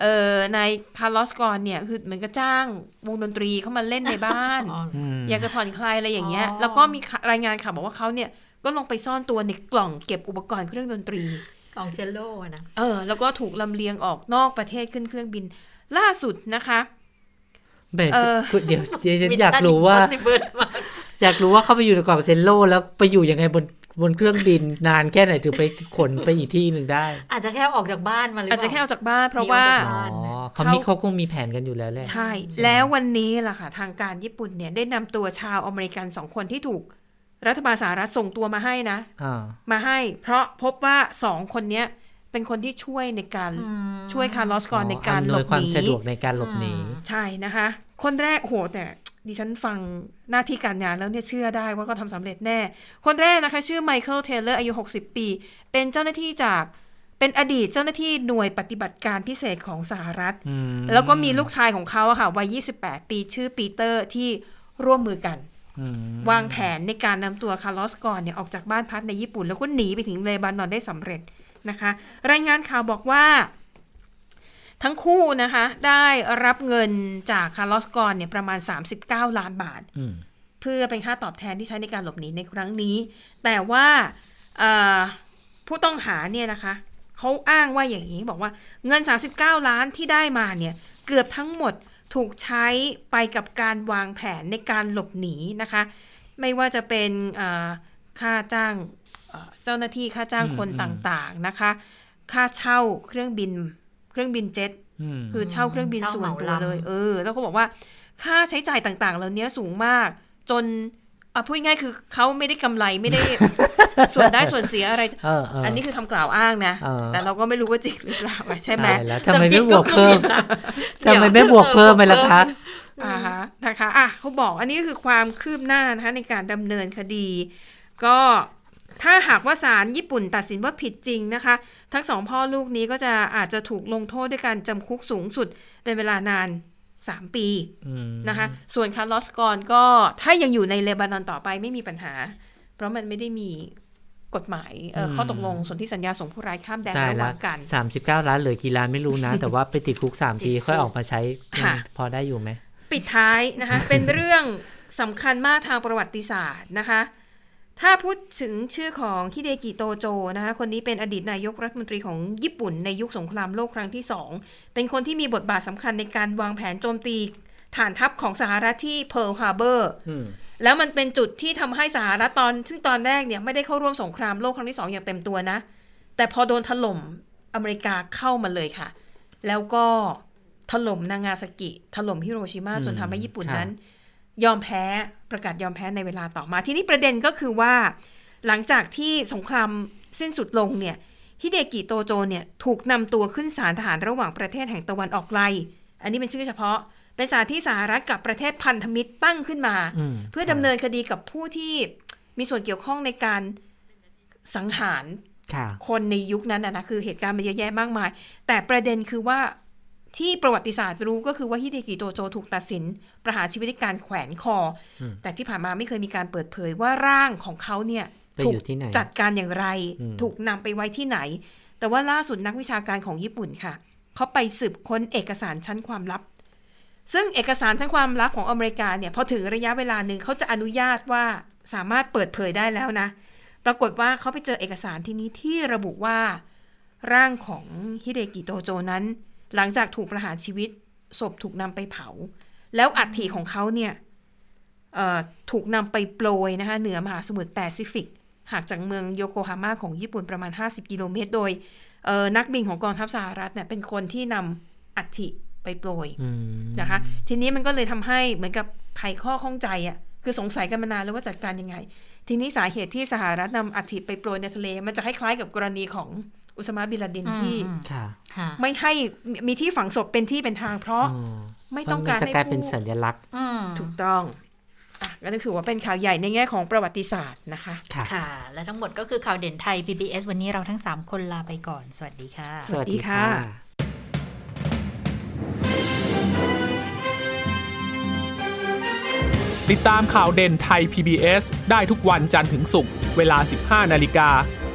เออนายคาร์ลอสกอนเนี่ยคือเหมือนกับจ้างวงดนตรีเข้ามาเล่นในบ้านอืมอยากจะผ่อนคลายอะไรอย่างเงี้ยอ๋อแล้วก็มีข่าวรายงานข่าวบอกว่าเขาเนี่ยก็ลงไปซ่อนตัวในกล่องเก็บอุปกรณ์เครื่องดนตรีกล่องเชลโล่อะนะเออ แล้วก็ถูกลำเลียงออกนอกประเทศขึ้นเครื่องบินล่าสุดนะคะ เบรกเออเดี๋ยวเดี๋ยวฉัน Mission อยากรู้ว่า Impossible มากอยากรู้ว่าเขาไปอยู่ในกล่องเซนโลแล้วไปอยู่ยังไงบนบนเครื่องบินนานแค่ไหนถึงไปขนไปอีกที่หนึ่งได้ อาจจะแค่ออกจากบ้านมาหรืออาจเปจะล่าแค่ออกจากบ้านเพราะว่าหนีออกจากบ้านอ๋อเขามีเขาคงมีแผนกันอยู่แล้วแหละใช่ แล้ววันนี้ล่ะค่ะ ทางการญี่ปุ่นเนี่ยได้นำตัวชาวอเมริกันสองคนที่ถูก รัฐบาลสหรัฐส่งตัวมาให้นะอ่ามาให้ เพราะพบว่าสองคนเนี้ย เป็นคนที่ช่วยในการอืมช่วยคาร์ลอสก่อนในการอำหลนวยบควาหมนีสะดวกในการหลบหนีใช่นะคะ คนแรกโอ้โหแต่ดิฉันฟังหน้าที่การงานแล้วเนี่ยเชื่อได้ว่าก็ทำสำเร็จแน่ คนแรกนะคะ ชื่อไมเคิลเทเลอร์อายุ 60 ปี เป็นเจ้าหน้าที่จากเป็นอดีตเจ้าหน้าที่หน่วยปฏิบัติการพิเศษของสหรัฐอืมแล้วก็มีลูกชายของเขาอะค่ะวัย 28 ปีชื่อปีเตอร์ที่ร่วมมือกันอืมวางแผนในการนำตัวคาร์ลอสกอนเนี่ยออกจากบ้านพักในญี่ปุ่น แล้วก็หนีไปถึงเลบานอนได้สำเร็จ นะคะ รายงานข่าวบอกว่าทั้งคู่นะคะได้รับเงินจากคาร์ลอสกอนเนี่ยประมาณ 39 ล้านบาทอืมเพื่อเป็นค่าตอบแทนที่ใช้ในการหลบหนีในครั้งนี้ แต่ว่าเอ่อผู้ต้องหาเนี่ยนะคะเขาอ้างว่าอย่างนี้บอกว่าเงิน 39 ล้านที่ได้มาเนี่ยเกือบทั้งหมดถูกใช้ไปกับการวางแผนในการหลบหนีนะคะ ไม่ว่าจะเป็นเอ่อค่าจ้าง เอ่อเจ้าหน้าที่ค่าจ้างคนอืมต่างๆนะคะ ค่าเช่าเครื่องบิน เครื่องบินเจ็ตอืมคือเช่าเครื่องบินเช่าส่วนตัวเหมาลำเลย เออ แล้วเขาบอกว่า ค่าใช้จ่ายต่างๆ เหล่านี้สูงมาก จนอะพูดง่ายๆคือเขาไม่ได้กำไรไม่ได้ส่วนได้ส่วนเสียอะไรเออเอออัอันนี้คือคำกล่าวอ้างนะเออแต่เราก็ไม่รู้ว่าจริงหรือเปล่าใช่ไหมตายแล้วทำไมไม่บวกเพิ่มเดี๋ยวทำไมไม่บวกเพิ่มไปล่ะคะอ่าฮะนะคะอะเขาบอกอันนี้คือความคืบหน้านะคะในการดำเนินคดี ก็ ถ้าหากว่าศาลญี่ปุ่นตัดสินว่าผิดจริงนะคะ ทั้งสองพ่อลูกนี้ก็จะอาจจะถูกลงโทษด้วยการจำคุกสูงสุดเป็นเวลานาน 3 ปีอืมนะคะ ส่วนคาร์ลอสกอนก็ถ้ายังอยู่ในเลบานอนต่อไปไม่มีปัญหา เพราะมันไม่ได้มีกฎหมายเอ่ออมข้อตกลงสนธิสัญญาส่งผู้ร้ายข้ามแดนได้ระหละว่างกันสามสิบเก้าล้านเหลือกี่ล้านไม่รู้นะ แต่ว่าไปติดคุกสามปีค่อยออกมาใช้ค่ะพอได้อยู่ไหม ปิดท้ายนะคะ เป็นเรื่องสำคัญมากทางประวัติศาสตร์นะคะ ถ้าพูดถึงชื่อของฮิเดกิโตโจนะคะคนนี้เป็นอดีตนายกรัฐมนตรีของญี่ปุ่นในยุคสงครามโลกครั้งที่สองเป็นคนที่มีบทบาทสำคัญในการวางแผนโจมตีฐานทัพของสหรัฐที่เพิร์ลฮาร์เบอร์อืมแล้วมันเป็นจุดที่ทำให้สหรัฐตอน ซึ่งตอนแรกเนี่ยไม่ได้เข้าร่วมสงครามโลกครั้งที่สองอย่างเต็มตัวนะ แต่พอโดนถล่มอเมริกาเข้ามาเลยค่ะ แล้วก็ถล่มนางาซากิ ถล่มฮิโรชิมาอืมจนทำให้ญี่ปุ่นค่ะนั้น ยอมแพ้ประกาศยอมแพ้ในเวลาต่อมา ที่นี่ประเด็นก็คือว่า หลังจากที่สงครามสิ้นสุดลงเนี่ยฮิเดกิโตโจเนี่ยถูกนำตัวขึ้นศาลทหารระหว่างประเทศแห่งตะวันออกไกล อันนี้เป็นชื่อเฉพาะ เป็นศาลที่สหรัฐกับประเทศพันธมิตรตั้งขึ้นมาอืมเพื่อดำเนินคดีกับผู้ที่มีส่วนเกี่ยวข้องในการสังหารค่ะคนในยุคนั้นนะนะคือเหตุการณ์มันเยอะแยะมากมาย แต่ประเด็นคือว่า ที่ประวัติศาสตร์รู้ก็คือว่าฮิเดกิโตโจถูกตัดสิน ประหารชีวิตด้วยการแขวนคออมแต่ที่ผ่านมาไม่เคยมีการเปิดเผยว่าร่างของเขาเนี่ยไปถูอกยู่ที่ไหนจัดการอย่างไรอืมถูกนำไปไว้ที่ไหน แต่ว่าล่าสุดนักวิชาการของญี่ปุ่นค่ะ เขาไปสืบค้นเอกสารชั้นความลับ ซึ่งเอกสารชั้นความลับของอเมริกาเนี่ยพอถึงระยะเวลาหนึ่งเขาจะอนุญาตว่าสามารถเปิดเผยได้แล้วนะ ปรากฏว่าเขาไปเจอเอกสารที่นี้ที่ระบุว่า ร่างของฮิเดกิโตโจนั้น หลังจากถูกประหารชีวิตศพถูกนำไปเผา แล้วอัฐิของเขาเนี่ยเอ่อถูกนำไปโปรยนะคะเหนือมหาสมุทรแปซิฟิกห่างจากเมืองโยโกฮาม่าของญี่ปุ่นประมาณ 50 กิโลเมตร โดยเอ่อนักบินของกองทัพสหรัฐเนี่ยเป็นคนที่นำอัฐิไปโปรยอืมนะคะ ทีนี้มันก็เลยทำให้เหมือนกับไขข้อข้องใจอะ่ะคือสงสัยกันมานานแล้วว่าจัดการยังไง ทีนี้สาเหตุที่สหรัฐนำอัฐิไปโปรยในทะเล มันจะคล้ายๆกับกรณีของ อุสมาบินลาเดนที่อืมค่ะค่ะไม่ให้มีที่ฝังศพเป็นที่เป็นทาง เพราะอืมไม่ต้องการมันจะให้กลายเป็นผู้สัญลักษณ์อืมถูกต้องอะก็ถือว่าเป็นข่าวใหญ่ในแง่ของประวัติศาสตร์นะคะค่ะค่ะ และทั้งหมดก็คือข่าวเด่นไทย PBS วันนี้เราทั้ง 3 คนลาไปก่อน สวัสดีค่ะ สวัสดีค่ะ ติดตามข่าวเด่นไทย PBS ได้ทุกวันจันทร์ถึงศุกร์เวลา 15 นาฬิกา